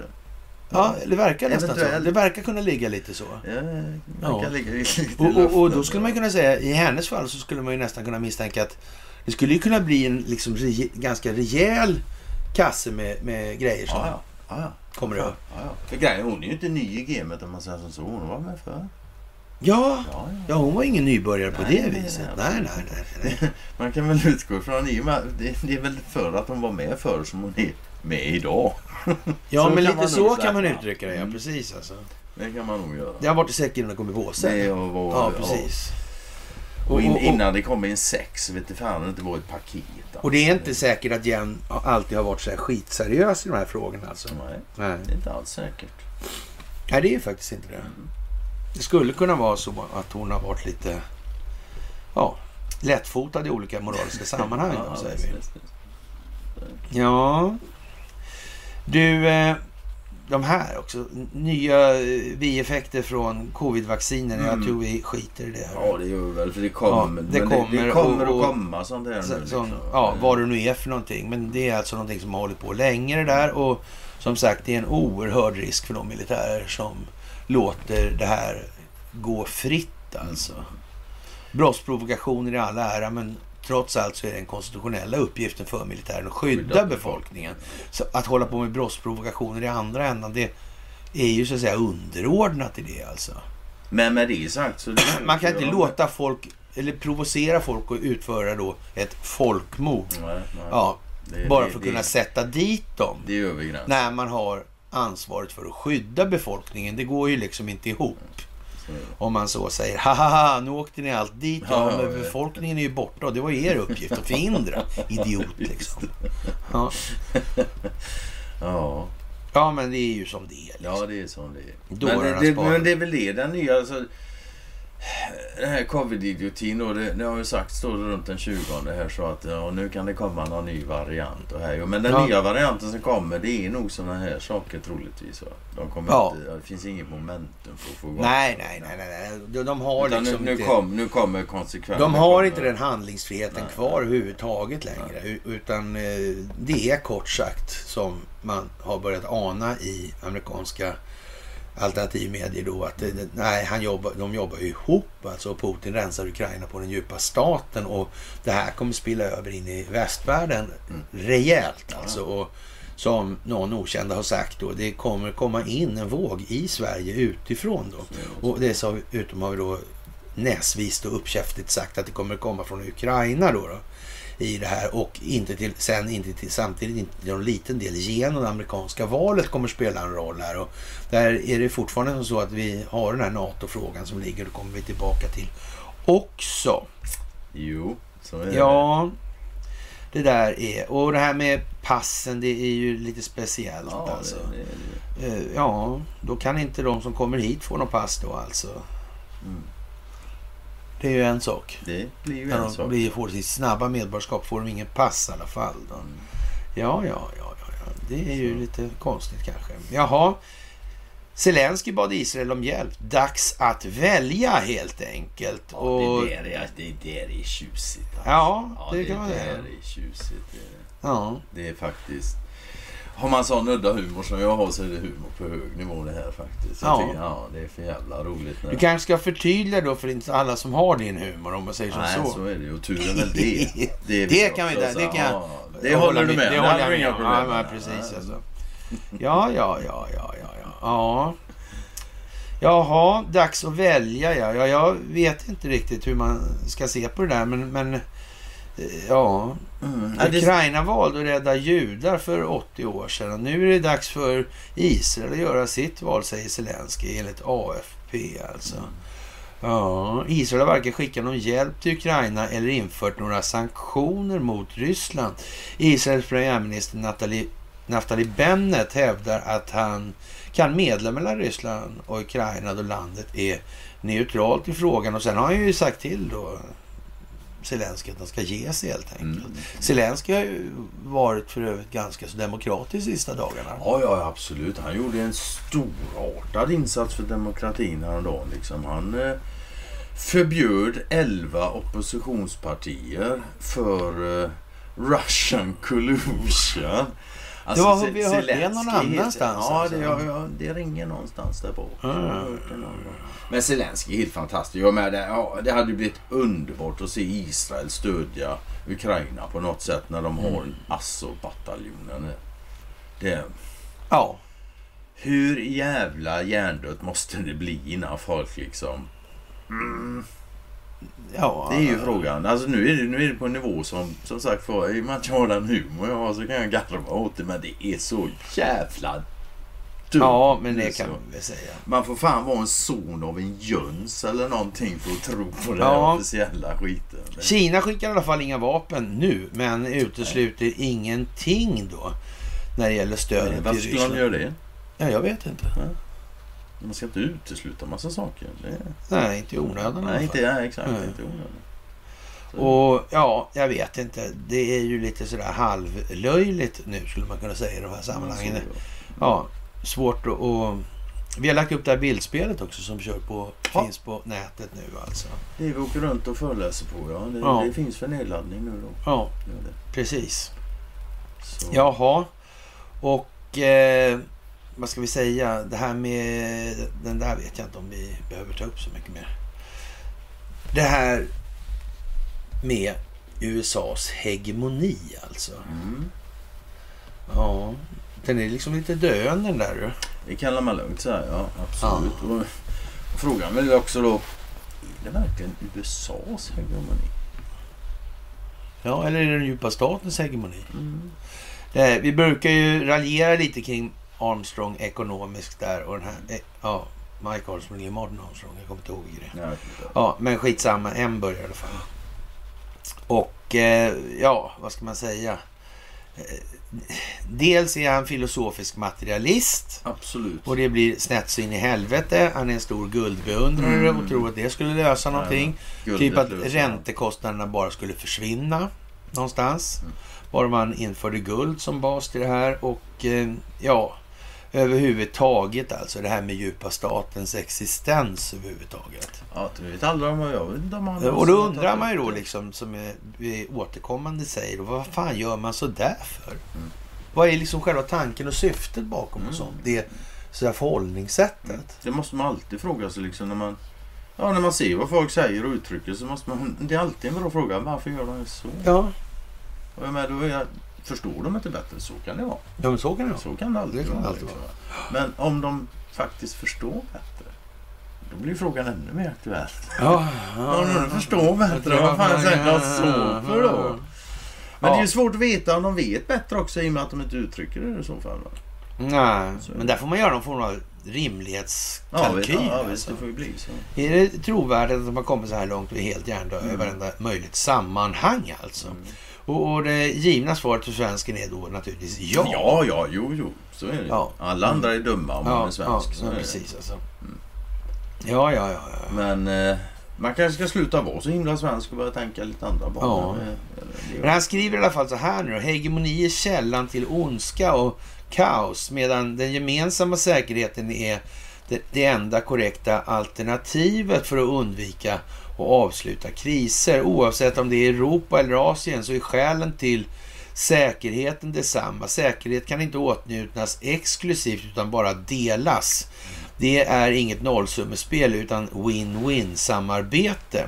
Ja, det verkar nästan så. Det verkar kunna ligga lite så. Ja, Ja. ligga lite Och, och, och då skulle man kunna säga, i hennes fall så skulle man ju nästan kunna misstänka att det skulle ju kunna bli en liksom reje, ganska rejäl kasse med, med grejer som Ja, ja. kommer upp. För grejen, hon är ju inte ny i gamet om man säger som så. Hon var med för. Ja, Ja, ja. ja hon var ingen nybörjare på Nej, det nej, viset. nej, Nej, nej, nej. <laughs> Man kan väl utgå ifrån det, det är väl för att hon var med förr som hon är med idag. <laughs> Ja, men lite så säga. kan man uttrycka det. Ja, Mm. precis alltså. Det kan man nog göra. Det har varit i säcken innan det kom i påse. Det var, Ja, precis. Och in, innan det kom i en sex vet du fan det var ett paket. Alltså. Och det är inte säkert att Jen alltid har varit så här skitseriös i de här frågorna alltså. Nej, Nej. det är inte alls säkert. Nej, det är faktiskt inte det. Det skulle kunna vara så att hon har varit lite ja, lättfotad i olika moraliska <laughs> sammanhang. Ja, säger vi. Ja. Du, eh, de här också. Nya eh, bieffekter från covid-vaccinen. Jag Mm. tror vi skiter i det. Ja, det gör vi väl. För det kommer, Ja, det kommer det, det kommer och- att komma sånt här Så, nu. som, liksom. ja, vad det nu är för någonting. Men det är alltså någonting som har hållit på länge det där. Och som sagt, det är en oerhörd risk för de militärer som låter det här gå fritt alltså. Brottsprovokationer i all ära, men trots allt så är det den konstitutionella uppgiften för militären att skydda befolkningen. Så att hålla på med brottsprovokationer i andra änden, det är ju så att säga underordnat i det alltså. Men med det sagt så... Det Man kan inte låta folk, eller provocera folk att utföra då ett folkmord. Nej, nej. Ja, Det- bara det- för att det- kunna sätta dit dem. Det är över gränsen. När man har ansvaret för att skydda befolkningen. Det går ju liksom inte ihop. Om man så säger, haha, nu åkte ni allt dit. Ja, Ja, men befolkningen är ju borta och det var er uppgift att förhindra. <laughs> Idiot liksom. Ja. <laughs> Ja, ja, men det är ju som det är. Liksom. ja, det är som det är. Men det, det, men det är väl det den nya... Alltså, den här covid-idiotin då, det, det har ju sagts då runt den 20 här så att ja, nu kan det komma någon ny variant. Och här, men den Ja. nya varianten som kommer det är nog sådana här saker troligtvis. Va? De kommer Ja. inte, det finns inget momentum för att få igång Nej, nej, nej, nej, nej. De, har Utan liksom nu, nu, inte... kom, nu kommer konsekvenserna. De har inte den handlingsfriheten Nej. kvar överhuvudtaget längre. U- Utan eh, det är kort sagt som man har börjat ana i amerikanska alternativmedier då att nej, han jobbar, de jobbar ju ihop alltså Putin rensar Ukraina på den djupa staten och det här kommer spilla över in i västvärlden rejält alltså. Och som någon okända har sagt då, det kommer komma in en våg i Sverige utifrån då. Och dessutom har vi då näsvist och uppkäftigt sagt att det kommer komma från Ukraina då. då i det här och inte till, sen inte till, samtidigt inte till någon liten del genom det amerikanska valet kommer spela en roll här. Och där är det fortfarande så att vi har den här NATO-frågan som ligger och kommer vi tillbaka till också. Jo, så är det. Ja, det där är... Och det här med passen, det är ju lite speciellt Ja, alltså. det, det, det. Eh, Ja, då kan inte de som kommer hit få något pass då alltså. Mm. Det är ju en sak. det blir ju en de sak. blir, får sitt snabba medborgarskap får de ingen pass i alla fall. Då. Ja, ja, ja, ja, ja. Det är ju lite konstigt kanske. Jaha. Zelensky bad Israel om hjälp. Dags att välja helt enkelt. Ja, och, det, där är, det där är tjusigt. Alltså. Ja, det kan man det säga. där är tjusigt. Det, ja. det är faktiskt... Har man sån udda humor som jag har så är det humor på hög nivå det här faktiskt. Jag Ja. tycker, ja, det är för jävla roligt. När... Du kanske ska förtydliga då för inte alla som har din humor om man säger Nej, så. så är det ju. Och turen är det. <laughs> Det, Det kan vi inte- det kan jag- ja, Det håller du med Det håller jag med problem Ja, med. men precis alltså. Ja, ja, ja, ja, ja, ja. ja. Jaha, dags att välja ja. ja. Jag vet inte riktigt hur man ska se på det där men, men ja. Mm. Ja, det, Ukraina valde att rädda judar för 80 år sedan. Nu är det dags för Israel att göra sitt val, säger Zelensky enligt AFP alltså. Ja, Israel har varken skickat någon hjälp till Ukraina eller infört några sanktioner mot Ryssland. Israels premiärminister Naftali Bennett hävdar att han kan medla mellan Ryssland och Ukraina då landet är neutralt i frågan. Och sen har han ju sagt till då Zelensky att han ska ge sig helt enkelt. Mm. Zelensky har ju varit för övrigt ganska så demokratisk de sista dagarna. Ja, ja, absolut. Han gjorde en storartad insats för demokratin häromdagen. Liksom. Han eh, förbjöd 11 oppositionspartier för eh, Russian collusion. Alltså, Det har vi hört det någon annanstans, Ja, alltså. det, ja, ja, det ringer någonstans där. Jag har Mm. Men Zelensky är helt fantastisk. Jag med det, ja, det hade blivit underbart att se Israel stödja Ukraina på något sätt när de har Azov-bataljonen. Det, Ja, hur jävla hjärndött måste det bli innan folk liksom Ja, Det är ju frågan. Alltså nu är det, nu är det på en nivå som, som sagt var, i och med att jag har den humor jag har så kan jag garva åt det. Men det är så jävla dumt. Ja, men det kan man väl säga. Man får fan vara en son av en jöns eller någonting för att tro på den Ja. här officiella skiten. Kina skickar i alla fall inga vapen nu, men utesluter ingenting då när det gäller stödet Varför till skulle de Ryssland. göra det? Ja, jag vet inte. Man ska inte utesluta massa saker. Det, Nej, inte i onödan i nej, inte, nej, exakt. Nej. Inte onödigt. Så- Och ja, jag vet inte. Det är ju lite sådär halvlöjligt nu skulle man kunna säga i de här sammanhangen. Ja, svårt att... Vi har lagt upp det här bildspelet också som kör på, Ja. finns på nätet nu alltså. Det vi åker runt och föreläser på, ja. Det, Ja. det finns för nedladdning nu då. Ja, precis. Så. Jaha. Och eh, vad ska vi säga? Det här med... Den där vet jag inte om vi behöver ta upp så mycket mer. Det här med USAs hegemoni alltså. Mm. Ja, den är liksom lite döende den där. du. Det kan man lugnt säga, ja. Absolut. Och frågan är också då, är det verkligen USAs hegemoni? Ja, eller är det den djupa statens hegemoni? Mm. Det, vi brukar ju raljera lite kring Armstrong ekonomiskt där och den här... Eh, ja, Mike Armstrong eller Martin Armstrong. Jag kommer inte ihåg det. Ja, men skitsamma. En börjar i alla fall. Och eh, ja, vad ska man säga? Eh, Dels är han filosofisk materialist Absolut. och det blir snett så in i helvete. Han är en stor guldbeundrare Mm. och tror att det skulle lösa någonting. Guldet Typ att allt. räntekostnaderna bara skulle försvinna någonstans. Mm. Bara man införde guld som bas till det här och ja, överhuvudtaget alltså det här med djupa statens existens överhuvudtaget. Ja, du vet aldrig om jag vet inte om han Och då undrar man ju då liksom som vi återkommande säger, vad fan gör man så där för? Mm. Vad är liksom själva tanken och syftet bakom och Mm. sånt? Det så här förhållningssättet. Det måste man alltid fråga sig liksom när man... Ja, när man ser vad folk säger och uttrycker så måste man... Det är alltid en bra fråga. Varför gör de så? Ja, Och jag menar, då är jag, förstår de inte bättre? Så kan det vara. ja men så kan det vara. Så kan det alltid Det kan vara. alltid liksom. Men om de faktiskt förstår bättre. Då blir frågan ännu mer aktuell. Ja, <laughs> Om de förstår bättre, vad fan säger de så för då? Men det är ju svårt att veta om de vet bättre också i och med att de inte uttrycker det i så fall. Va? Nej, Så men där får man göra någon form av Ja, rimlighetskalkyl. ja, visst, alltså. det får ju bli så. Är det trovärdigt att man kommer så här långt och är helt hjärndöd i Mm. varenda möjligt sammanhang alltså? Mm. Och, och det givna svaret för svensken är då naturligtvis ja. Ja, ja, jo, jo. Så är det. Ja. Alla andra är dumma om man ja, är svensk. så ja, är det. precis alltså. Mm. Ja, ja, ja. ja. Men eh, man kanske ska sluta vara så himla svensk och börja tänka lite andra banor. Ja. Eh, det- Men han skriver i alla fall så här nu då. Hegemoni är källan till ondska och kaos medan den gemensamma säkerheten är det, det enda korrekta alternativet för att undvika och avsluta kriser. Oavsett om det är Europa eller Asien så är skälen till säkerheten detsamma. Säkerhet kan inte åtnjutas exklusivt utan bara delas. Det är inget nollsummespel utan win-win samarbete.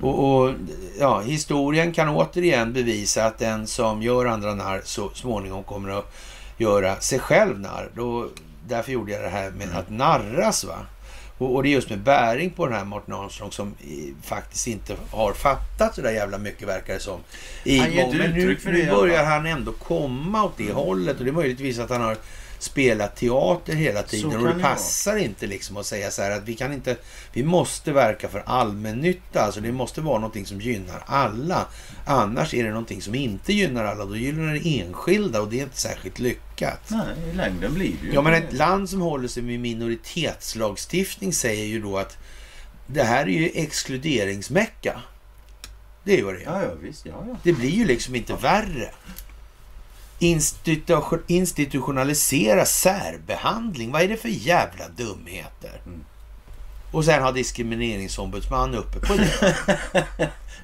Och, och ja, historien kan återigen bevisa att den som gör andra narr så småningom kommer att göra sig själv narr. Då, därför gjorde jag det här med att narras. va. Och, och det är just med bäring på den här Martin Armstrong som i, faktiskt inte har fattat så där jävla mycket verkar det som. I Han gång. Men nu, nu börjar han ändå komma åt det hållet och det är möjligtvis att han har spelat teater hela tiden och det det vara. passar inte liksom att säga så här att vi kan inte, vi måste verka för allmännytta, alltså det måste vara någonting som gynnar alla. Annars är det någonting som inte gynnar alla, då gynnar det enskilda och det är inte särskilt lyckat. Nej, i längden blir det ju Ja men ett land som håller sig med minoritetslagstiftning säger ju då att det här är ju exkluderingsmecka. Det är vad det är. Ja, ja, visst. Ja, ja. Det blir ju liksom inte värre. Institution, institutionalisera särbehandling. Vad är det för jävla dumheter? Mm. Och sen har diskrimineringsombudsman uppe på det.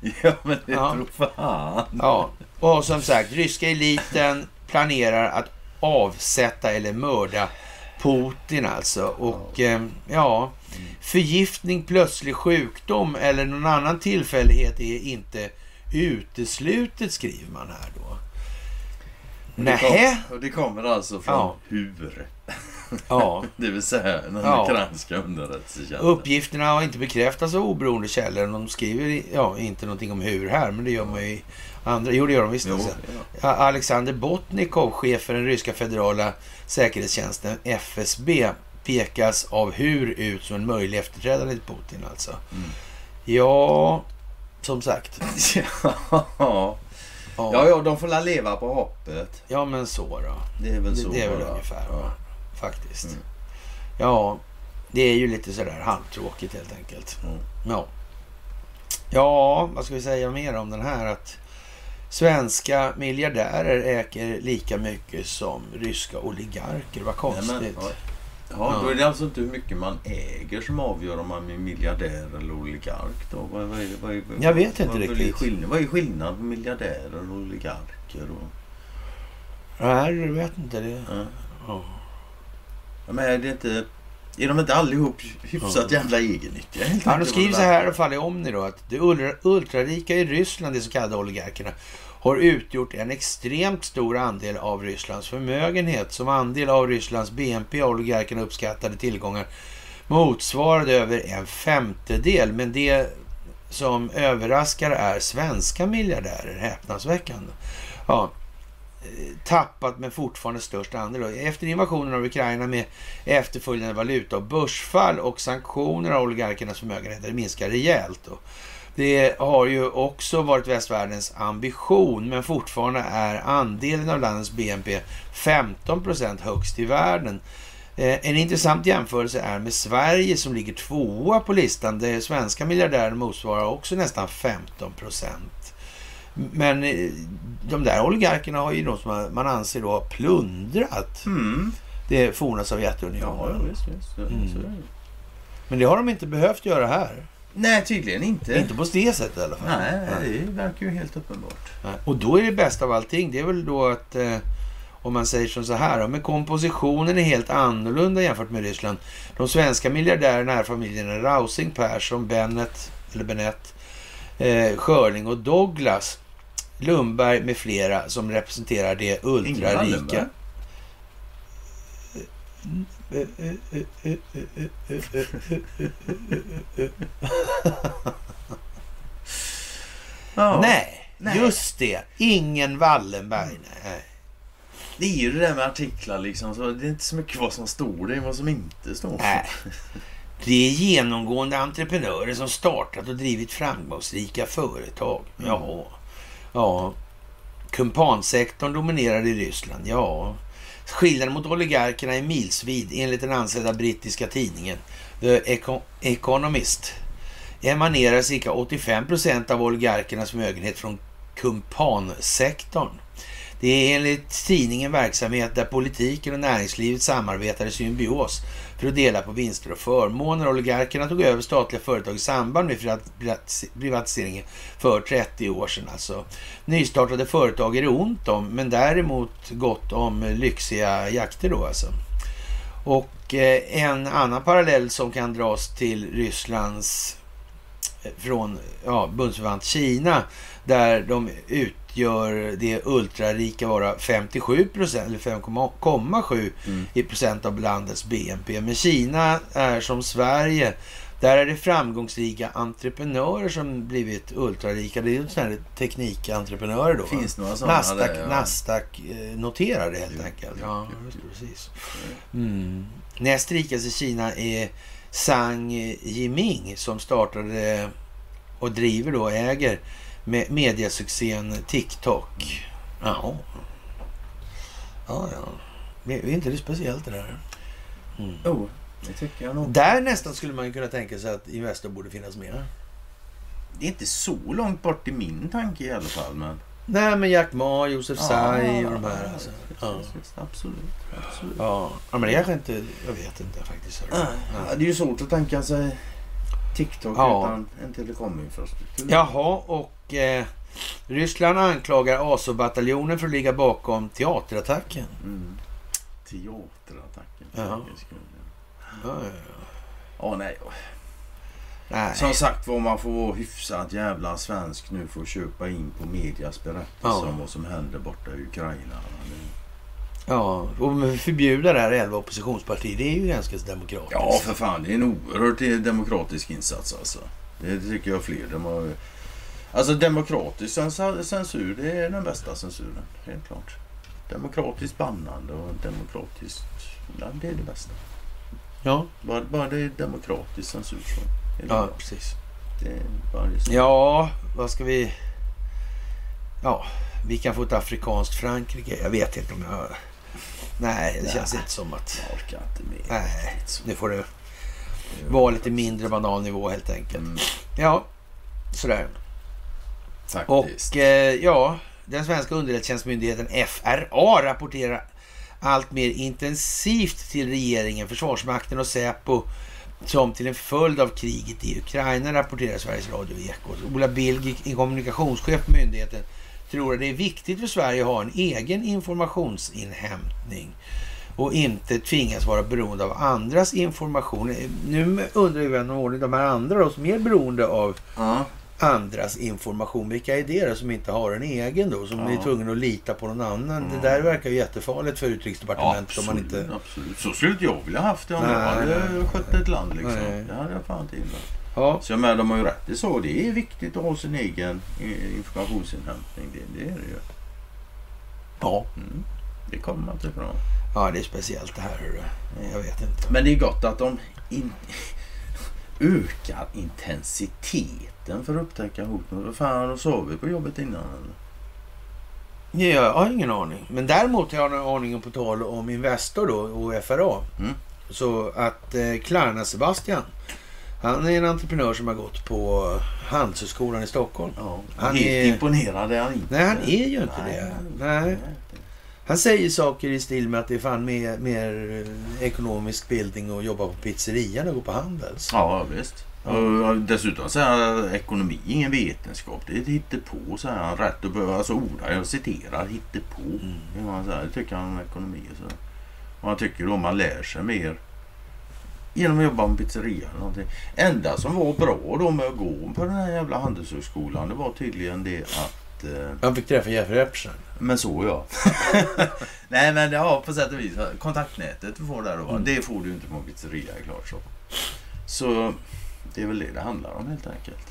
<laughs> ja, men det Ja. tror fan. Ja. Och som sagt, ryska eliten planerar att avsätta eller mörda Putin alltså. Och eh, ja, förgiftning, plötslig sjukdom eller någon annan tillfällighet är inte uteslutet skriver man här då. Nähä? och det kommer alltså från Ja. hur? Ja. <laughs> Det vill säga den Ja. ukrainska underrättelsetjänsten. Uppgifterna har inte bekräftats av oberoende källor. De skriver ja, inte någonting om hur här, men det gör man ju i andra. Jo, det gör de visst. Jo, ja. Ja, Alexander Botnikov, chef för den ryska federala säkerhetstjänsten FSB, pekas av hur ut som en möjlig efterträdare till Putin alltså. Mm. Ja, som sagt. <laughs> ja. Ja, ja, ja, de får la leva på hoppet. ja men så då. Det är väl Det, så. det är väl bara. ungefär, Ja. faktiskt. Mm. Ja, det är ju lite sådär halvtråkigt helt enkelt. Mm. Ja. ja, vad ska vi säga mer om den här? Att svenska miljardärer äger lika mycket som ryska oligarker. Vad Nej, konstigt. men, ja. Ja, då är det alltså inte hur mycket man äger som avgör om man är miljardär eller oligark då? Vad, vad vad är, Jag vet inte vad, vad är riktigt. Skillnad, vad är skillnaden på miljardärer och oligarker? Och, Nej, jag vet inte det. ja. Ja. Men är det inte... Är de inte allihop hyfsat Ja. jävla egennyttiga? Ja, de skriver vad så här i alla fall i Omni då att de ultra- ultrarika i Ryssland, de så kallade oligarkerna, har utgjort en extremt stor andel av Rysslands förmögenhet. Som andel av Rysslands BNP har oligarkerna uppskattade tillgångar motsvarade över en femtedel. Men det som överraskar är svenska miljardärer. Häpnadsväckande. Ja, tappat men fortfarande störst andel. Efter invasionen av Ukraina med efterföljande valuta och börsfall och sanktioner av oligarkernas förmögenheter minskar rejält. Då. Det har ju också varit västvärldens ambition, men fortfarande är andelen av landets BNP 15 procent högst i världen. Eh, En intressant jämförelse är med Sverige som ligger tvåa på listan. där svenska miljardärer motsvarar också nästan 15 procent. Men eh, de där oligarkerna har ju de som man- anser då har plundrat Mm. det forna Sovjetunionen. ja, visst, visst. Mm. det. Men det har de inte behövt göra här. Nej, tydligen inte. Inte på det sättet i alla fall. Nej, det verkar ju helt uppenbart. Nej. Och då är det bästa av allting, det är väl då att eh, om man säger som så här, men kompositionen är helt annorlunda jämfört med Ryssland. De svenska miljardärerna är familjerna Rausing, Persson, Bennett, eller Benett, eh, Schörling och Douglas. Lundberg med flera som representerar det ultrarika. Ja. Nej, Nej. just det. Ingen Wallenberg. Nej. Det är ju det där med artiklar liksom. Så det är inte så mycket vad som står, det är vad som inte står. Nej. Det är genomgående entreprenörer som startat och drivit framgångsrika företag. Mm. Ja. ja. Kumpansektorn dominerar i Ryssland. Ja. Skillnaden mot oligarkerna är milsvid enligt den ansedda brittiska tidningen The Economist. Emanerar cirka 85 procent av oligarkernas förmögenhet från kumpansektorn. Det är enligt tidningen verksamhet där politiken och näringslivet samarbetar i symbios för att dela på vinster och förmåner. Oligarkerna tog över statliga företag i samband med privatiseringen för 30 år sedan. Alltså. Nystartade företag är det ont om, men däremot gott om lyxiga jakter då alltså. Och eh, en annan parallell som kan dras till Rysslands eh, från ja, bundsförvant Kina där de utgör det ultrarika vara 57 procent, eller 5,7 Mm. i procent av landets BNP. Men Kina är som Sverige. Där är det framgångsrika entreprenörer som blivit ultrarika. Det är ju sådana här teknikentreprenörer då. Finns några sådana Nasdaq, ja. Nasdaq eh, noterade helt Jo, enkelt. Ja, precis. Mm. Näst rikast i Kina är Zhang Yiming som startade och driver då, äger med mediasuccén TikTok. Ja. Ja, ja. Det är inte det speciellt det där. Mm. Oh, det tycker jag nog. Där nästan skulle man kunna tänka sig att Investor borde finnas med. Det är inte så långt bort i min tanke i alla fall. Men... Nej, men Jack Ma, Josef Tsai och de här. ja, Alltså. Ja. Absolut. absolut. Ja. ja, men det kanske inte... Jag vet inte faktiskt. Ja, Ja. det är ju svårt att tänka sig TikTok Ja. utan en telekominfrastruktur. Jaha, och eh, Ryssland anklagar ASO-bataljonen för att ligga bakom teaterattacken. Mm. Teaterattacken. för ja. Ja, ja, ja. Ja, nej. Nej. Som sagt var, man får vara hyfsat jävla svensk nu för att köpa in på medias berättelse Ja. om vad som händer borta i Ukraina. Det- Ja, och förbjuda det här 11 oppositionspartier, det är ju ganska demokratiskt. Ja, för fan. Det är en oerhört demokratisk insats alltså. Det tycker jag fler. De har... Alltså demokratisk censur, det är den bästa censuren. Helt klart. Demokratiskt bannande och demokratiskt... Ja, det är det bästa. Ja. Bara, bara det är demokratisk censur så Ja, bra. precis. Ja, vad ska vi... Ja, vi kan få ett afrikanskt Frankrike. Jag vet inte om jag... Nej, det känns inte som att... Jag orkar inte med. Nej, nu får det vara lite mindre banal nivå helt enkelt. Mm, Ja, sådär. faktiskt. Och eh, ja, den svenska underrättelsetjänstmyndigheten FRA rapporterar allt mer intensivt till regeringen, Försvarsmakten och Säpo som till en följd av kriget i Ukraina rapporterar Sveriges Radio Ekot. Ola Bilg, kommunikationschef på myndigheten, tror att det är viktigt för Sverige att ha en egen informationsinhämtning och inte tvingas vara beroende av andras information. Nu undrar ju vän av ordning, de här andra då, som är beroende av ja. andras information. Vilka är det då som inte har en egen då? Som Ja. är tvungna att lita på någon annan. Mm. Det där verkar ju jättefarligt för Ja, utrikesdepartementet om man absolut, inte... absolut. Så skulle inte jag vilja haft det om jag hade skött ett land. Liksom. Nej. Det hade jag fan inte gillat. Ja, Så jag menar, de har ju rätt i så. Det är viktigt att ha sin egen eh, informationsinhämtning. Det, det är det ju. ja. Mm. Det kommer man inte ifrån. ja, det är speciellt det här. Jag vet inte. Men det är gott att de in, <laughs> ökar intensiteten för att upptäcka hot. Vad fan, har de sovit på jobbet innan eller? Ja, jag har ingen aning. Men däremot har jag en aning på tal om Investor då och FRA. Mm. Så att eh, Klarna Sebastian, han är en entreprenör som har gått på Handelshögskolan i Stockholm. Ja, Han är- imponerad är han inte. Nej, han är ju inte Nej, det. nej. Han säger saker i stil med att det är fan mer, mer eh, ekonomisk bildning att jobba på pizzeria än att gå på Handels. Ja, visst. Och dessutom säger han att ekonomi är ingen vetenskap. Det är ett hittepå, säger han. Rätt och bör, alltså orda, jag citerar, hittepå. Mm. Det, han säger. det tycker han om ekonomi. Så. och han tycker då man lär sig mer genom att jobba en pizzeria eller någonting. Enda som var bra då med att gå på den här jävla handelshögskolan, det var tydligen det att eh, Han fick träffa Jeff Repsen. men så ja. <laughs> Nej men ja, på sätt och vis. Kontaktnätet du får där då. Mm. Det får du inte på en pizzeria klart så. Så det är väl det det handlar om helt enkelt.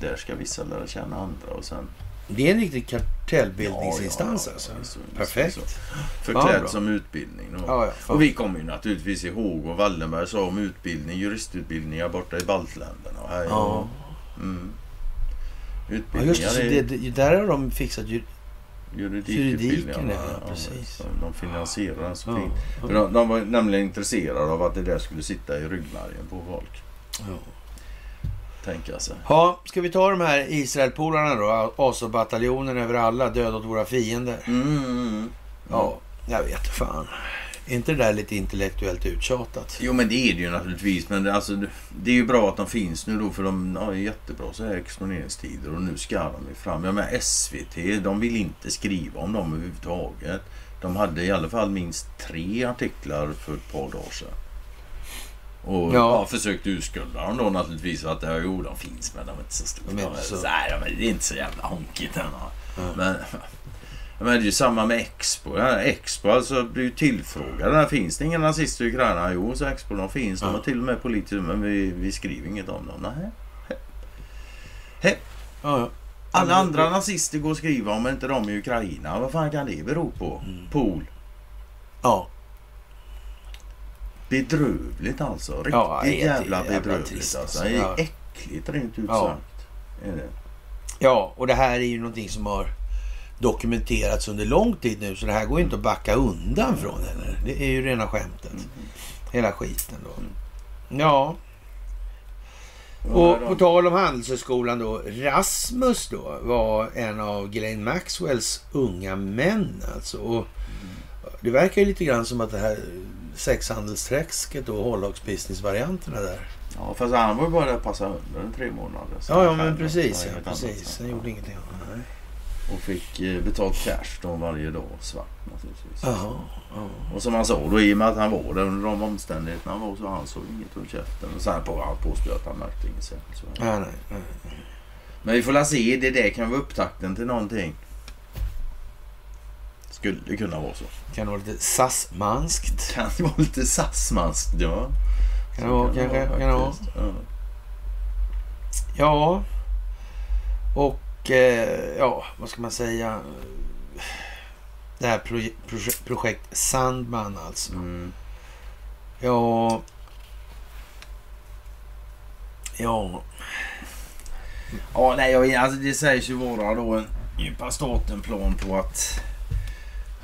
Där ska vissa lära känna andra och sen... Det är en riktig kartellbildningsinstans Ja, ja, alltså. ja, så- Perfekt. så- Ja, Förklädd som utbildning. Ja, ja, och vi kommer ju naturligtvis ihåg vad Wallenberg sa om utbildning, juristutbildningar borta i baltländerna. Och här, Ja. Mm. ja, Utbildningar just det. Är- det. Där har de fixat ju... Juridikutbildningar. Juridiken, ja, precis. de finansierar den så Ja, fint. ja. De, de var nämligen intresserade av att det där skulle sitta i ryggmärgen på folk. Ja. Tänka sig. Ja, ska vi ta de här Israelpolarna då? ASO-bataljonen över alla, död åt våra fiender. Mm, mm, mm. Ja, jag vet fan. Är inte det där lite intellektuellt uttjatat? Jo men det är det ju naturligtvis. Men det, alltså, det- är ju bra att de finns nu då för de har ju jättebra så här exponeringstider och nu ska de ju fram. Ja men SVT, de vill inte skriva om dem överhuvudtaget. De hade i alla fall minst tre artiklar för ett par dagar sedan. Och Ja. ja. försökte urskulda dem då naturligtvis att ja, jo, de finns men de är inte så stora. De är inte så- Nej, de är, det är inte så jävla honkigt än. Ja. Men, men det är ju samma med Expo. Ja, Expo alltså blir ju tillfrågade. Finns det inga nazister i Ukraina? Jo, så Expo de finns. De har till och med politiker men vi, vi skriver inget om dem. Nej. Hej. Ja. Alla men- andra nazister går att skriva om inte de i Ukraina. Vad fan kan det bero på? Mm. Pool. Ja, Bedrövligt alltså. Riktigt Ja, jävla jävla bedrövligt trist, alltså. alltså. Det är Ja. äckligt rent ut Ja. sagt. Ja, och det här är ju någonting som har dokumenterats under lång tid nu. Så det här går ju inte att backa undan från heller. Det är ju rena skämtet. Mm. Hela skiten då. Ja, och på tal om Handelshögskolan då. Rasmus då var en av Glenn Maxwells unga män alltså. Och det verkar ju lite grann som att det här sexhandelsträsket och hållhagsbusiness-varianterna där. Ja, fast han var ju bara där och passade under en tre månader. Ja, ja men precis. Ja, precis. Han gjorde ingenting annat. Nej. Och fick eh, betalt cash då varje dag. Svart naturligtvis. Jaha. Ja. Och som han sa då, i och med att han var där under de omständigheterna han var så han såg inget ur käften. Och sen på han påstod att han märkte inget särskilt. Så. Nej, nej, nej. Men vi får la se, det där kan vara upptakten till någonting. Skulle kunna vara så. Kan det vara lite sassmanskt? Kan vara lite sassmanskt, ja. Kan det vara, kanske? Kan det vara? Ja. Ja. Och eh, ja, vad ska man säga? Det här proje- proje- projekt Sandman alltså. Mm. Ja. Ja. Ja, nej, jag, alltså det sägs ju vara då en djupa staten-plan på att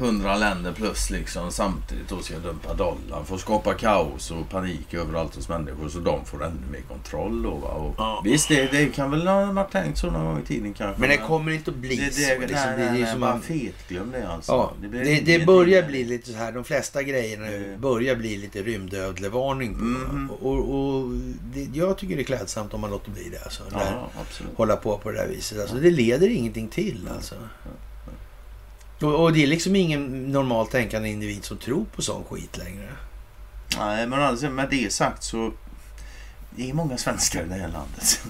100 länder plus liksom samtidigt då ska dumpa dollarn för att skapa kaos och panik överallt hos människor så de får ännu mer kontroll. Då? Och Ja. Visst, det, det kan väl ha varit tänkt så någon gång i tiden kanske. Men det kommer inte att bli det, det, så. nej, Liksom, nej, det, är nej, ju som man, fetglöm det alltså. ja, blir det, det börjar där. bli lite så här. De flesta grejerna Det- börjar bli lite rymdödlevarning på. Mhm. Och, och det, jag tycker det är klädsamt om man låter bli det. Alltså, Där- Ja, absolut. hålla på på det där viset. Alltså, det leder ingenting till alltså. Och, och det är liksom ingen normalt tänkande individ som tror på sån skit längre. Nej, men alltså, med det sagt så... Det är många svenskar i det här landet.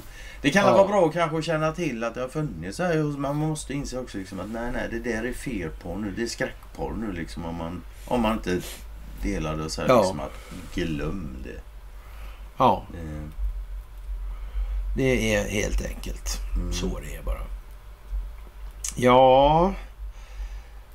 Det kan Ja. vara bra kanske att känna till att det har funnits så här. Man måste inse också liksom att nej, nej, det där är ferporr nu. Det är skräckporr nu liksom. Om man, om man inte delar det så här Ja. liksom att glöm det. Ja, det det är helt enkelt mm. så det är bara. Ja,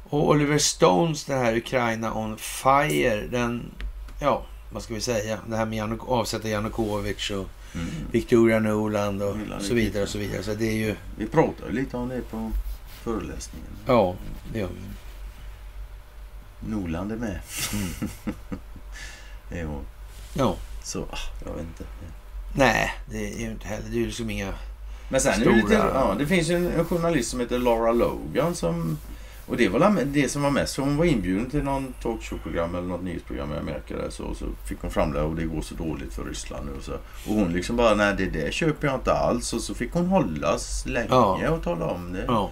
och Oliver Stones, den här Ukraina on fire, den, ja, vad ska vi säga, det här med Januk avsätta Janukovic och Mm. Victoria Nuland och så vidare och så vidare. Så det är ju, Vi pratade lite om det på föreläsningen. ja, det gör vi. Noland är med. Mm. <laughs> jo, Ja, så ah, jag vet inte. nej, det är ju inte heller, det är ju liksom inga Men sen är det, lite, Stora- ja, det finns ju en, en journalist som heter Laura Logan som och det var det som var mest. Så hon var inbjuden till någon talkshow-program eller något nyhetsprogram i Amerika där, så, så fick hon fram det och det går så dåligt för Ryssland nu. Och, så. och hon liksom bara, nej det där köper jag inte alls. Och så fick hon hållas länge Ja. och tala om det. Ja,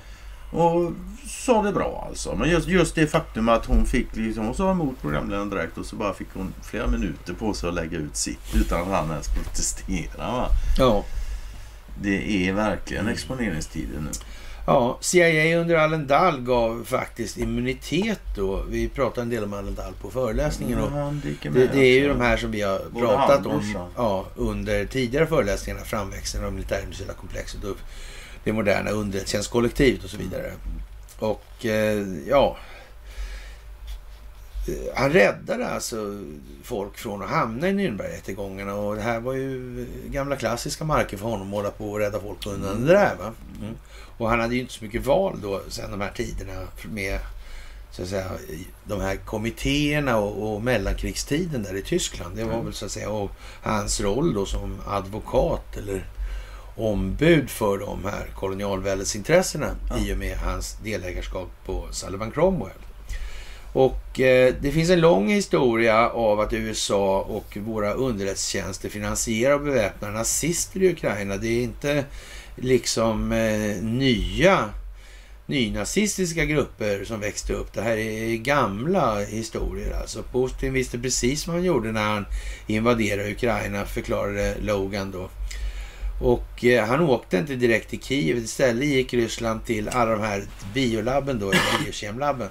Och sa det bra alltså. Men just, just det faktum att hon fick liksom, hon sa emot programledaren direkt och så bara fick hon flera minuter på sig att lägga ut sitt utan att han ens protestera. Va? ja. Det är verkligen exponeringstiden nu. Ja, CIA under Allen Dahl gav faktiskt immunitet då. Vi pratade en del om Allen Dahl på föreläsningen. Och det, det är ju de här som vi har pratat om ja, under tidigare föreläsningar. Framväxten av militärindustriella komplexet och det moderna underrättelsetjänstkollektivet och så vidare. Och eh, ja... Eh, Han räddade alltså folk från att hamna i Nürnbergrättegångarna och det här var ju gamla klassiska marker för honom att hålla på och rädda folk undan det där. Va? Mm. Och han hade ju inte så mycket val då sen de här tiderna med så att säga, de här kommittéerna och, och mellankrigstiden där i Tyskland. Det var Mm. väl så att säga och hans roll då som advokat eller ombud för de här kolonialväldesintressena Ja. i och med hans delägarskap på Sullivan Cromwell. Och eh, det finns en lång historia av att USA och våra underrättelsetjänster finansierar och beväpnar nazister i Ukraina. Det är inte liksom eh, nya nynazistiska grupper som växte upp. Det här är gamla historier. Alltså Putin visste precis vad han gjorde när han invaderade Ukraina, förklarade Logan då. Och eh, han åkte inte direkt till Kiev. Istället gick Ryssland till alla de här biolabben då, biokemlabben.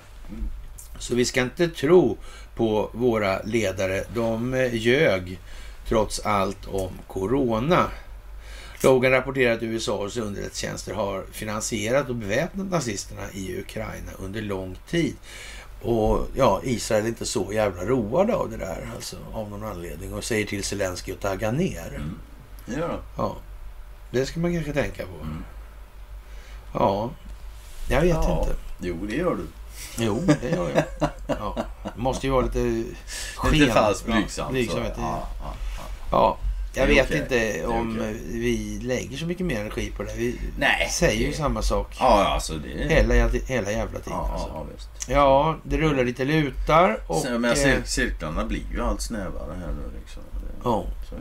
Så vi ska inte tro på våra ledare. De eh, ljög trots allt om corona. Logan rapporterar att USAs underrättelsetjänster har finansierat och beväpnat nazisterna i Ukraina under lång tid. Och ja, Israel är inte så jävla roade av det där, alltså av någon anledning. Och säger till Zelensky att tagga ner. Mm. Ja. Ja, det ska man kanske tänka på. Mm. Ja, jag vet Ja. inte. Jo, det gör du. Jo, det gör jag. Ja, måste ju vara lite <laughs> sken. Lite så. blygsamhet. Ja, ja, ja. Ja, jag vet okej. inte om okej. vi lägger så mycket mer energi på det. Vi Nej. säger ju det- samma sak Ja, alltså det... hela, hela jävla tiden. Ja, alltså. ja, visst. Ja, det rullar lite lutar och, Sen, men eh, cir- cirklarna blir ju allt snävare här nu liksom. Det, ja, så,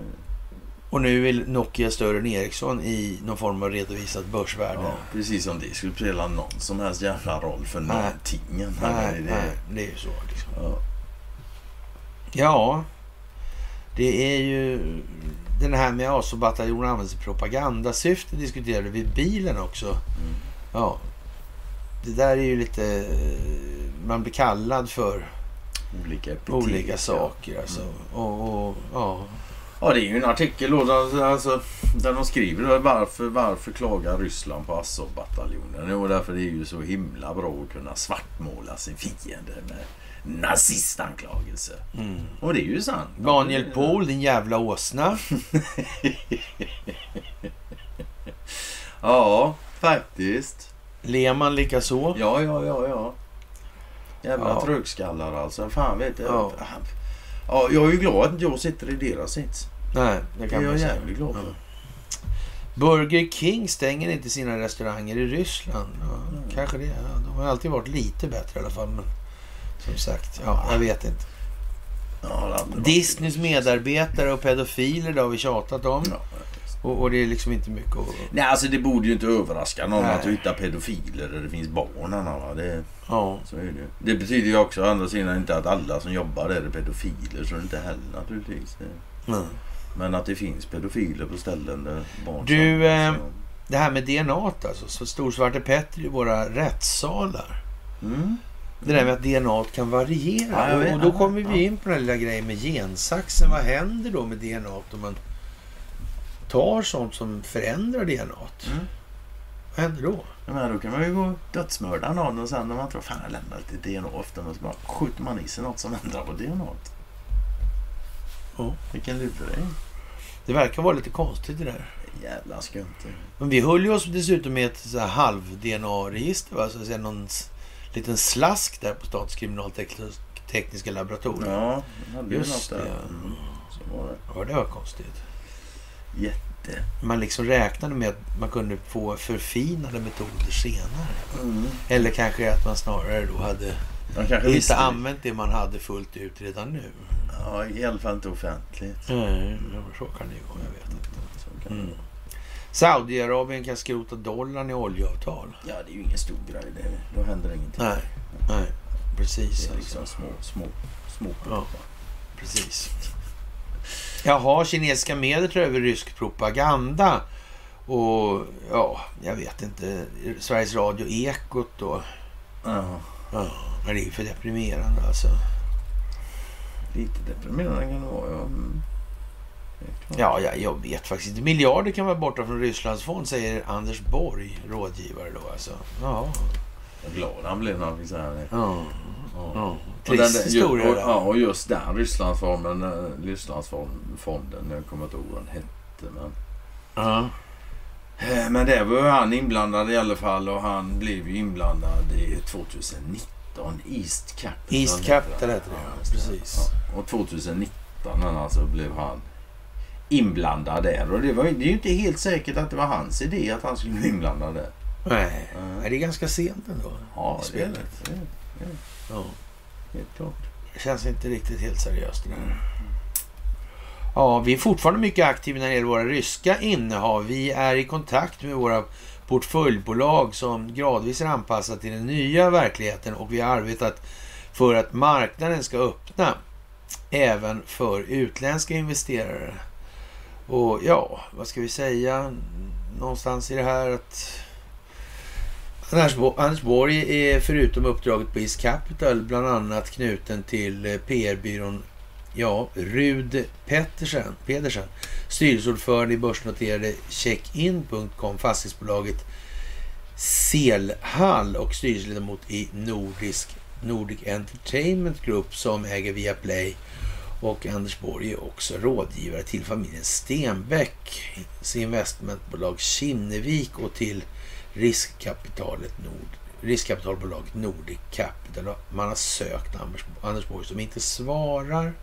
och nu vill Nokia större än Ericsson i någon form av redovisat börsvärde. ja, precis som det skulle spela någon som helst jävla roll för Nej. någonting. Nej, Nej, det, nej, det är ju så. Liksom. Ja. Ja, det är ju den här med ASO-bataljonen används i propagandasyfte diskuterade vi bilen också. Mm. Ja, det där är ju lite man blir kallad för Olika epitet. olika saker. Alltså. Och, och, ja. Ja, det är ju en artikel då där, alltså, där de skriver varför, varför klagar Ryssland på Azov-bataljonen? Jo, därför det är ju så himla bra att kunna svartmåla sin fiende med nazistanklagelser. Mm. Och det är ju sant. Daniel Pohl, din jävla åsna. <laughs> Ja, faktiskt. Lehmann likaså. Ja, ja, ja, ja. Jävla Ja. trögskallar alltså. Fan vet jag. Ja. Ja. jag är ju glad att jag sitter i deras sits. Nej, det Det kan är man jag säga. jävligt glad för. Ja. Burger King stänger inte sina restauranger i Ryssland. Ja, Mm. Kanske det. De har alltid varit lite bättre i alla fall. Men som sagt, ja, jag vet inte. Ja, Disneys medarbetare och pedofiler, det har vi tjatat om. Ja. Och, och det är liksom inte mycket att... Nej, alltså det borde ju inte överraska någon Nej. att du hittar pedofiler där det finns barn. Anna? Det, Ja, så är det. det betyder ju också å andra sidan inte att alla som jobbar där är pedofiler. Så är det inte heller naturligtvis. Det. mm. Men att det finns pedofiler på ställen där barn Du, eh, Det här med DNA alltså. Så stor Svarte Petter i våra rättssalar. Mm. Det där med att DNA kan variera. Ja, och, vet. och då Ja, kommer vi in på den här lilla grejen med gensaxen. Vad händer då med DNA om man tar sånt som förändrar DNA? Mm. Vad händer då? Ja, men då kan man ju gå och dödsmörda någon och sen när man tror fan jag lämnar lite DNA efter mig så bara skjuter man i sig något som ändrar på DNA. Ja. Vilken luring. Det verkar vara lite konstigt det där. Jävla skumt. Men vi höll ju oss dessutom med ett halv-DNA-register. Va? Så att säga någon liten slask där på Statens kriminaltekniska laboratorium. Ja, hade ju Just något där. det. Mm. Så var det. Ja, det var konstigt. Jätte. Man liksom räknade med att man kunde få förfinade metoder senare. Mm. Eller kanske att man snarare då hade inte använt det man hade fullt ut redan nu. Ja, i alla fall inte offentligt. Nej, så kan det ju vara. Jag vet inte. Så kan det Mm. Saudiarabien kan skrota dollarn i oljeavtal. Ja, det är ju ingen stor grej. Det, då händer ingenting. Nej, nej. Precis. Det är liksom Alltså. små, små, små Ja. Precis. Jaha, kinesiska medier tar över rysk propaganda. Och ja, jag vet inte. Sveriges Radio Ekot då. Ja, Ja, det är ju för deprimerande alltså. lite deprimerande kan det vara. Ja. Mm. Det är klart. Ja, ja, jag vet faktiskt inte. Miljarder kan vara borta från Rysslands fond, säger Anders Borg, rådgivare då alltså. Ja, Vad glad han blev när han fick säga det. ja, Ja. Trist den- historia och, det Ja, och just den Rysslandsfonden, eh, Rysslandsfonden, jag kommer inte ihåg vad den hette. Men, Ja, Eh, men där var ju han inblandad i alla fall och han blev ju inblandad i 2019. East Capital. East Capital det. heter det, ja. Precis. Ja. Och 2019 han alltså blev han inblandad där. Och det, var, det är ju inte helt säkert att det var hans idé att han skulle bli inblandad där. nej. Nej, det är ganska sent ändå. Ja, i det är spelet. det. Ja. Helt klart. Det känns inte riktigt helt seriöst det där. Ja, vi är fortfarande mycket aktiva när det gäller våra ryska innehav. Vi är i kontakt med våra portföljbolag som gradvis är anpassat till den nya verkligheten och vi har arbetat för att marknaden ska öppna även för utländska investerare. Och ja, vad ska vi säga? Någonstans i det här att Anders Borg är förutom uppdraget på East Capital bland annat knuten till eh, PR-byrån ja, Rud Pettersen, Pedersen, styrelseordförande i börsnoterade Checkin.com, fastighetsbolaget Selhall och styrelseledamot i Nordisk Nordic Entertainment Group som äger Viaplay. Och Anders Borg är också rådgivare till familjen Stenbeck, investmentbolag Kinnevik och till riskkapitalet Nord, riskkapitalbolaget Nordic Capital. Man har sökt Anders, Anders Borg som inte svarar.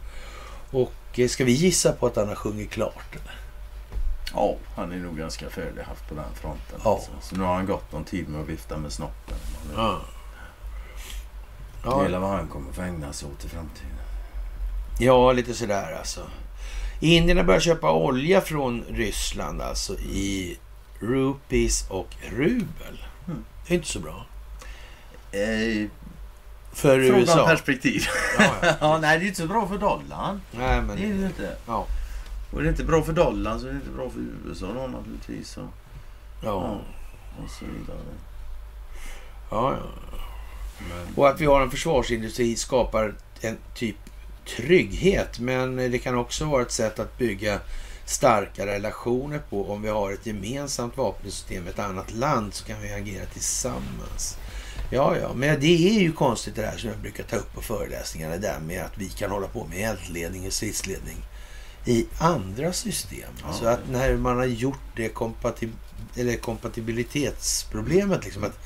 Och eh, ska vi gissa på att han har sjungit klart? Eller? Ja, han är nog ganska färdighaft på den fronten. Ja. Alltså. Så nu har han gått någon tid med att vifta med snoppen. Ja. Det Ja, gäller vad han kommer få ägna sig åt i framtiden. Ja, lite sådär alltså. Indierna börjar köpa olja från Ryssland alltså i rupees och rubel. Mm. Det är inte så bra. Eh, För om USA. perspektiv. Ja, ja. <laughs> ja, nej, det är inte så bra för dollarn. Nej, men... Det är det inte. Ja. Och är det inte bra för dollarn så är det inte bra för USA då naturligtvis. Och, Ja. och så vidare. Ja, ja. Men, Och att vi har en försvarsindustri skapar en typ trygghet. Men det kan också vara ett sätt att bygga starka relationer på. Om vi har ett gemensamt vapensystem med ett annat land så kan vi agera tillsammans. Ja, ja, men det är ju konstigt det här som jag brukar ta upp på föreläsningarna. Det där med att vi kan hålla på med eldledning och stridsledning i andra system. Ja. Alltså att när man har gjort det kompatib eller kompatibilitetsproblemet, liksom att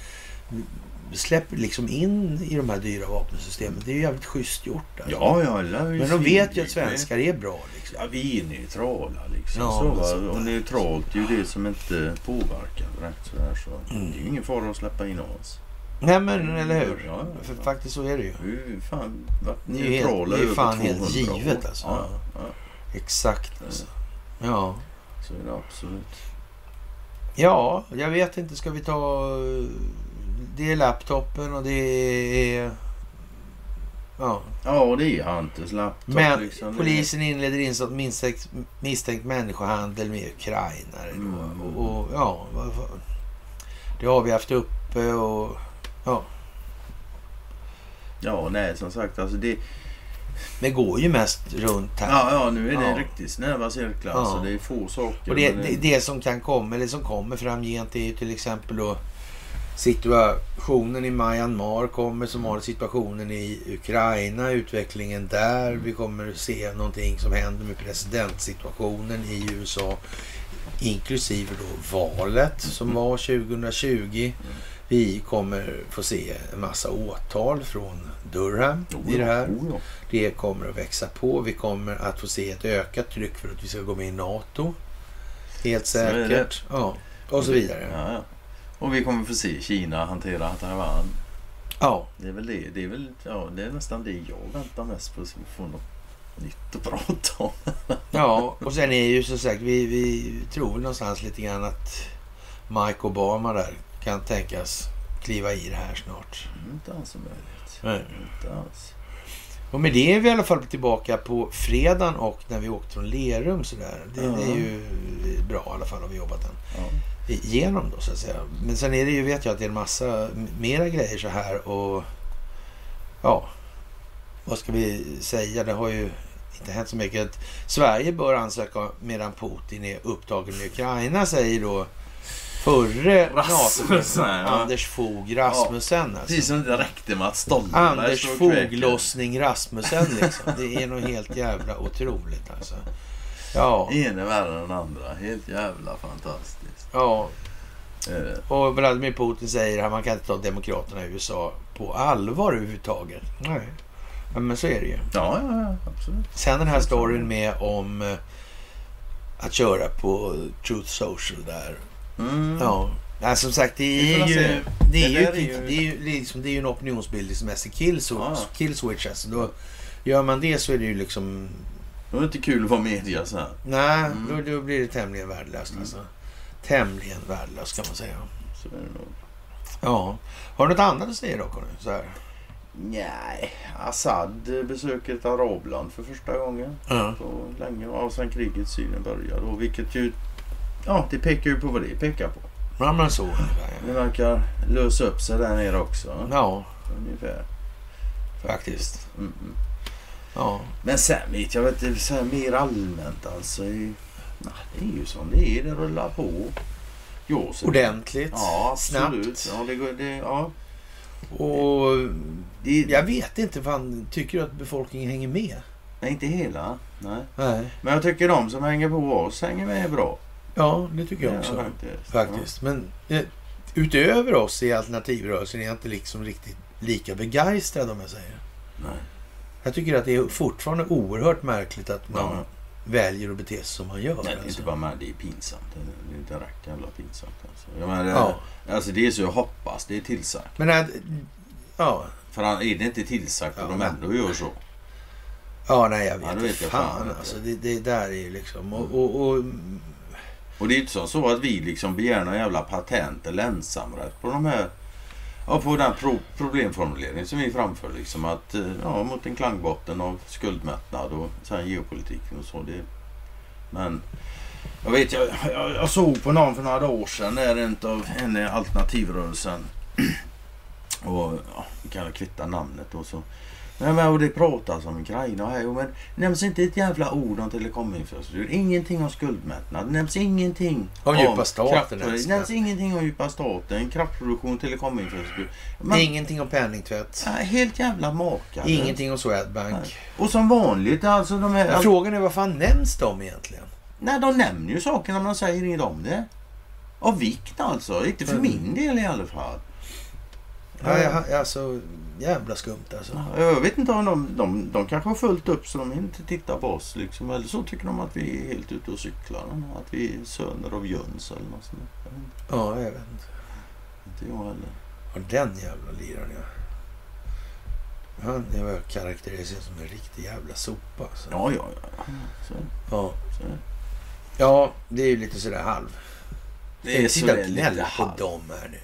släpper liksom in i de här dyra vapensystemen. Det är ju jävligt schysst gjort. Alltså. ja, ja. Men de vet ju att svenskar är bra. Liksom. Ja, vi är neutrala liksom. Ja, så, va? Och neutralt är ju det som inte påverkar rätt sådär. Så Mm. det är ju ingen fara att släppa in oss. Nej men, eller hur? Ja, ja, För ja. faktiskt så är det ju. Ju fan Det är ju helt- det är fan helt 200 givet, år. alltså. Exakt alltså. Ja. så är det absolut. Ja, jag vet inte. Ska vi ta... Det är laptopen och det är... Ja. Ja, det är Hunters laptop. Men liksom. Polisen inleder insats misstänkt, misstänkt människohandel med ukrainare. Mm. Och, och ja, det har vi haft uppe och... Ja, nej som sagt alltså det... Det går ju mest runt här. Ja, ja nu är det Ja. riktigt snäva cirklar. Ja. Så det är få saker. Och det, det, det som kan komma, eller som kommer framgent är ju till exempel då situationen i Myanmar kommer som har situationen i Ukraina, utvecklingen där. Vi kommer se någonting som händer med presidentsituationen i USA. Inklusive då valet som var 2020. Vi kommer få se en massa åtal från Durham Oh, i det här. Oh. Det kommer att växa på. Vi kommer att få se ett ökat tryck för att vi ska gå med i NATO. Helt säkert. Ja, och så vidare. Ja, ja. Och vi kommer få se Kina hantera Taiwan. Ja, Det är väl det. Det är, väl, ja, det är nästan det jag väntar mest på. Så vi får något nytt att prata om. <laughs> ja. och sen är ju som sagt, vi, vi tror någonstans lite grann att Mike Obama där kan tänkas kliva i det här snart. Inte alls omöjligt. Nej. Inte alls. Och med det är vi i alla fall tillbaka på fredagen och när vi åkte från Lerum sådär. Det, det är ju bra i alla fall har vi jobbat den. Ja. Igenom då så att säga. Men sen är det ju, vet jag att det är en massa mera grejer så här och ja, vad ska vi säga? Det har ju inte hänt så mycket. Att Sverige bör ansöka medan Putin är upptagen i Ukraina säger då förre Rasmussen, ja. Anders Fogh Rasmussen. Alltså. Precis som det räckte med att Stoltenberg Anders kväkade. Foglossning Rasmussen liksom. Det är nog helt jävla otroligt alltså. Ja, Ene värre än den andra. Helt jävla fantastiskt. Ja. Eh, Och Vladimir Putin säger att man kan inte ta demokraterna i USA på allvar överhuvudtaget. Nej. Men så är det ju. ja, ja, ja, absolut. Sen den här storyn med om eh, att köra på Truth Social där. Mm. Ja. Ja, som sagt, det är ju, det är ju, Det är det ju- är ju, liksom, det är ju en opinionsbildning som är kill, Ja. kill. Alltså. Då, gör man det så är det ju liksom... Det var inte kul att vara media så här. Nej, Mm. då, då blir det tämligen värdelöst. Alltså. Tämligen värdelöst kan man säga. Så är det nog. Ja. Har du något annat att säga då? Så här. Nej, Assad besöker ett arabland för första gången Ja. på länge. Och sen kriget i Syrien började. Och vilket ju... Ja, det pekar ju på vad det pekar på. Ja, men så. Det verkar lösa upp sig där nere också. Ja, Ungefär. faktiskt. Mm, mm. Ja. Men sen vet jag inte, så här mer allmänt alltså. I, det är ju som det är. Det rullar på. Jo, så- Ordentligt. Ja, absolut. Snabbt. Ja, det, går- det, ja. Och Det, jag vet inte, fan, tycker du att befolkningen hänger med? Nej, inte hela. Nej. Nej. Men jag tycker de som hänger på oss hänger med bra. Ja, det tycker jag Ja, också. faktiskt. Faktiskt. Men eh, utöver oss i alternativrörelsen är jag inte liksom riktigt lika begeistrad om jag säger. Ja. Nej. Jag tycker att det är fortfarande oerhört märkligt att man Ja. Väljer att bete sig som man gör. Nej, alltså. inte bara med. Det är pinsamt. Det är, det är direkt jävla pinsamt. Alltså. Jag menar, det, Ja. alltså, det är så jag hoppas det är tillsagt. Men att, ja, För han- är det inte tillsagt och Ja, de ändå gör så. ja, nej jag vet Ja, inte. vet jag fan, fan inte. alltså. Det, det där är ju liksom... Och, och, och, Och det är inte så, så att vi liksom begär någon jävla patent eller ensamrätt på de här... Ja, på den pro, problemformuleringen som vi framför. Liksom att, eh, ja, mot en klangbotten av skuldmättnad och sen geopolitiken och så. Det, men jag vet, jag, jag, jag såg på någon för några år sedan där en av en i alternativrörelsen <clears throat> Och ja, vi kan kvitta namnet då så. Men, men, och det pratas om Ukraina här. Men nämns inte ett jävla ord om telekominfrastruktur. Ingenting om skuldmättnad. Nämns ingenting Om djupa staten ens. Nämns ingenting om djupa staten. Kraftproduktion, telekominfrastruktur. Man, Ingenting om penningtvätt. helt jävla makade. Ingenting om Swedbank. Och som vanligt alltså de här... Frågan är vad fan nämns de egentligen? Nej, de nämner ju sakerna men de säger inget om det. Av vikt alltså. Inte för Mm. min del i alla fall. Ja, ja, alltså, jävla skumt alltså. Jag vet inte om de, de, de kanske har fullt upp så de inte tittar på oss. Liksom. Eller så tycker de att vi är helt ute och cyklar. Att vi är söner av Jöns eller något sånt. Jag Ja, jag vet inte. inte jag heller. Och den jävla liraren ja. Han är vad jag karaktäriserar som en riktig jävla sopa. Alltså. Ja, ja, ja. Så, Ja. så. ja, det är ju lite sådär halv. Det är så lite gnälla på halv. dem här nu.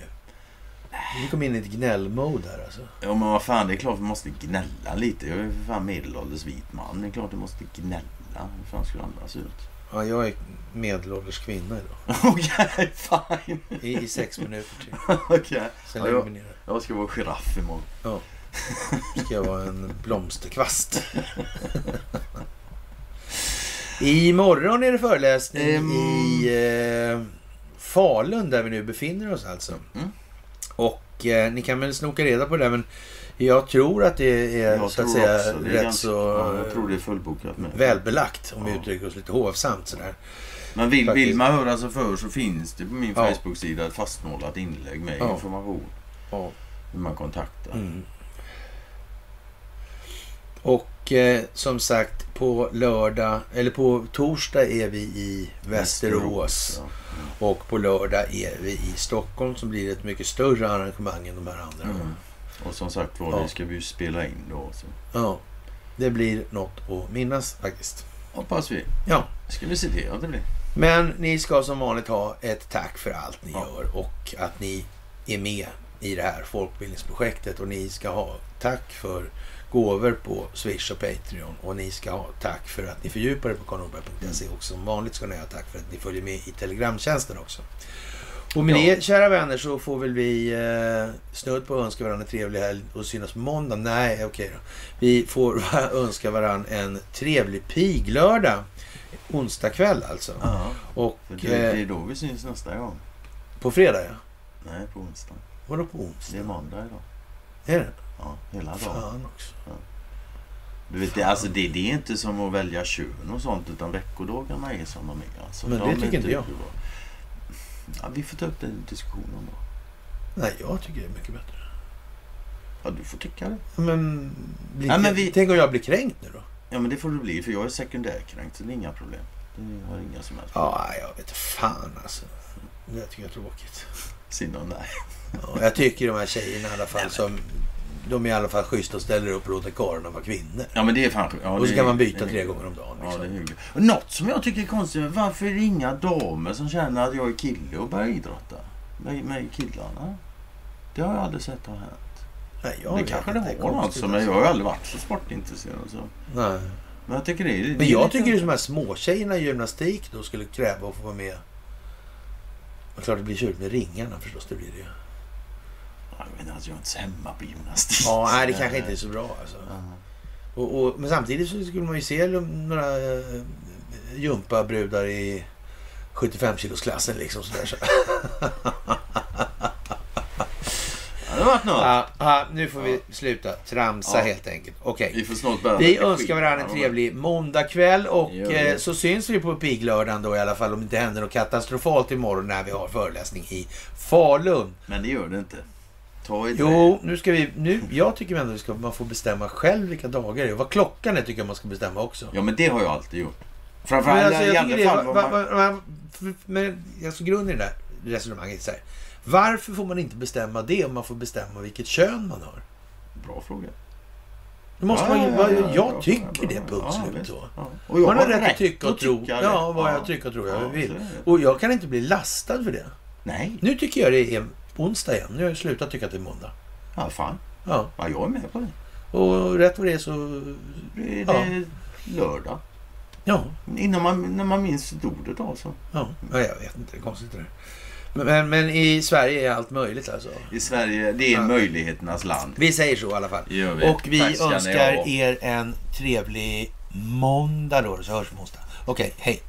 Vi kom in i ett gnällmode här alltså. Ja, men vad fan, det är klart vi måste gnälla lite. Jag är för fan medelålders vit man. Det är klart vi måste gnälla. Hur fan skulle det annars se ut? Ja, jag är medelålders kvinna idag. <laughs> Okej, fine. I, i sex minuter till. <laughs> Okej. Sen Ja, lägger ja. vi ner det. Jag ska vara giraff imorgon. Ska jag vara en blomsterkvast. <laughs> Imorgon är det föreläsning Ehm. i eh, Falun där vi nu befinner oss alltså. Mm. Och eh, ni kan väl snoka reda på det men jag tror att det är Jag så att säga också rätt ganska- så Ja, jag tror det är fullbokat med. välbelagt om vi Ja. uttrycker oss lite hovsamt sådär. Men vill, Faktiskt. vill man höra sig för så finns det på min Ja. Facebook-sida ett fastmålat inlägg med Ja. information. Ja. Hur man kontaktar. Mm. Och eh, som sagt på lördag, eller på torsdag är vi i Västerås. Ja. Och på lördag är vi i Stockholm som blir ett mycket större arrangemang än de här andra. Mm. Och som sagt var, Ja. det ska vi ju spela in då. Så. Ja, det blir något att minnas faktiskt. Hoppas vi. Ja, Ska vi se till att det blir. men ni ska som vanligt ha ett tack för allt ni Ja. gör och att ni är med i det här folkbildningsprojektet och ni ska ha tack för gåvor på Swish och Patreon och ni ska ha tack för att ni fördjupar er på karlnorberg.se och som vanligt ska ni ha tack för att ni följer med i Telegramtjänsten också. Och med Ja. det, kära vänner, så får väl vi eh, snudd på att önska varandra en trevlig helg och synas på måndag. Nej, okej då. Vi får <laughs> önska varandra en trevlig piglördag. Onsdag kväll alltså. Ja. Och det, det eh, är då vi syns nästa gång. på fredag ja. Nej, på onsdag. Vadå på onsdag? Det är måndag idag. Är det? Ja, hela dagen. Fan också. Du vet, det, alltså det, det är inte som att välja kön och sånt utan veckodagarna är som de är. Alltså, Men de det tycker inte jag. Ja, vi får ta upp den diskussionen då. Nej, jag tycker det är mycket bättre. Ja, du får tycka det. Men, bli, Ja, men vi- tänk om jag blir kränkt nu då? Ja, men det får du bli för jag är sekundärkränkt så det är inga problem. Det har inga som helst. Ja, jag vet fan alltså. Det tycker jag är tråkigt. Synd om dig. Ja, jag tycker de här tjejerna i alla fall som... De är i alla fall schyssta och ställer upp och låter karlarna vara kvinnor. Ja, men det är fan... Ja, och så kan man byta tre gånger om dagen. Ja, Liksom. det är hyggligt. Något som jag tycker är konstigt, varför är det inga damer som känner att jag är kille och börjar idrotta? Med, med killarna? Det har jag aldrig sett ha hänt. Nej, jag det kanske det är har alltså, men alltså. jag har ju aldrig varit så sportintresserad. Så. Nej. Men jag tycker det det Men jag tycker ju de här småtjejerna i gymnastik då skulle kräva att få vara med. Och klart det blir tjurigt med ringarna förstås, det blir det ju. Inte, alltså, jag är inte så hemma på gymnastik. Ja, nej det kanske inte är så bra alltså. Ja. Och, och, men samtidigt så skulle man ju se några uh, jumpabrudar i 75-kilosklassen liksom sådär. Så. <laughs> Ja, det varit något. Ja, ja, nu får vi sluta tramsa Ja. helt enkelt. Okej. Vi får snart börja Vi önskar varandra en trevlig måndagkväll och eh, så syns vi på piglördagen då i alla fall om det inte händer något katastrofalt imorgon när vi har föreläsning i Falun. Men det gör det inte. Ta ett Jo, nu ska vi... Nu, jag tycker ändå att man får bestämma själv vilka dagar det är. Vad klockan är tycker jag man ska bestämma också. Ja, men det har jag alltid gjort. Framförallt alltså, i alla det, fall... va, va, va, men alltså grunden i det där resonemanget är så här. Varför får man inte bestämma det om man får bestämma vilket kön man har? Bra fråga. Det måste Ja, man ju, ja, ja, ja, jag tycker det, punkt slut. Ja. Och jag Man har rätt att tycka och tro. det. Ja, vad jag tycker och tror jag Ja, vill. det. Och jag kan inte bli lastad för det. Nej, Nu tycker jag det är onsdag igen. Nu har jag slutat tycka att det är måndag. ja fan. Ja, Ja, jag är med på det. och rätt vad det är så... Det är, Ja. lördag. Ja, Innan man, när man minns ordet alltså. ja. ja jag vet inte. Det är konstigt det där. Men, men i Sverige är allt möjligt alltså? I Sverige, det är Ja. möjligheternas land. Vi säger så i alla fall. Vi. Och vi Tack önskar er en trevlig måndag då, så hörs vi på onsdag. Okej, hej.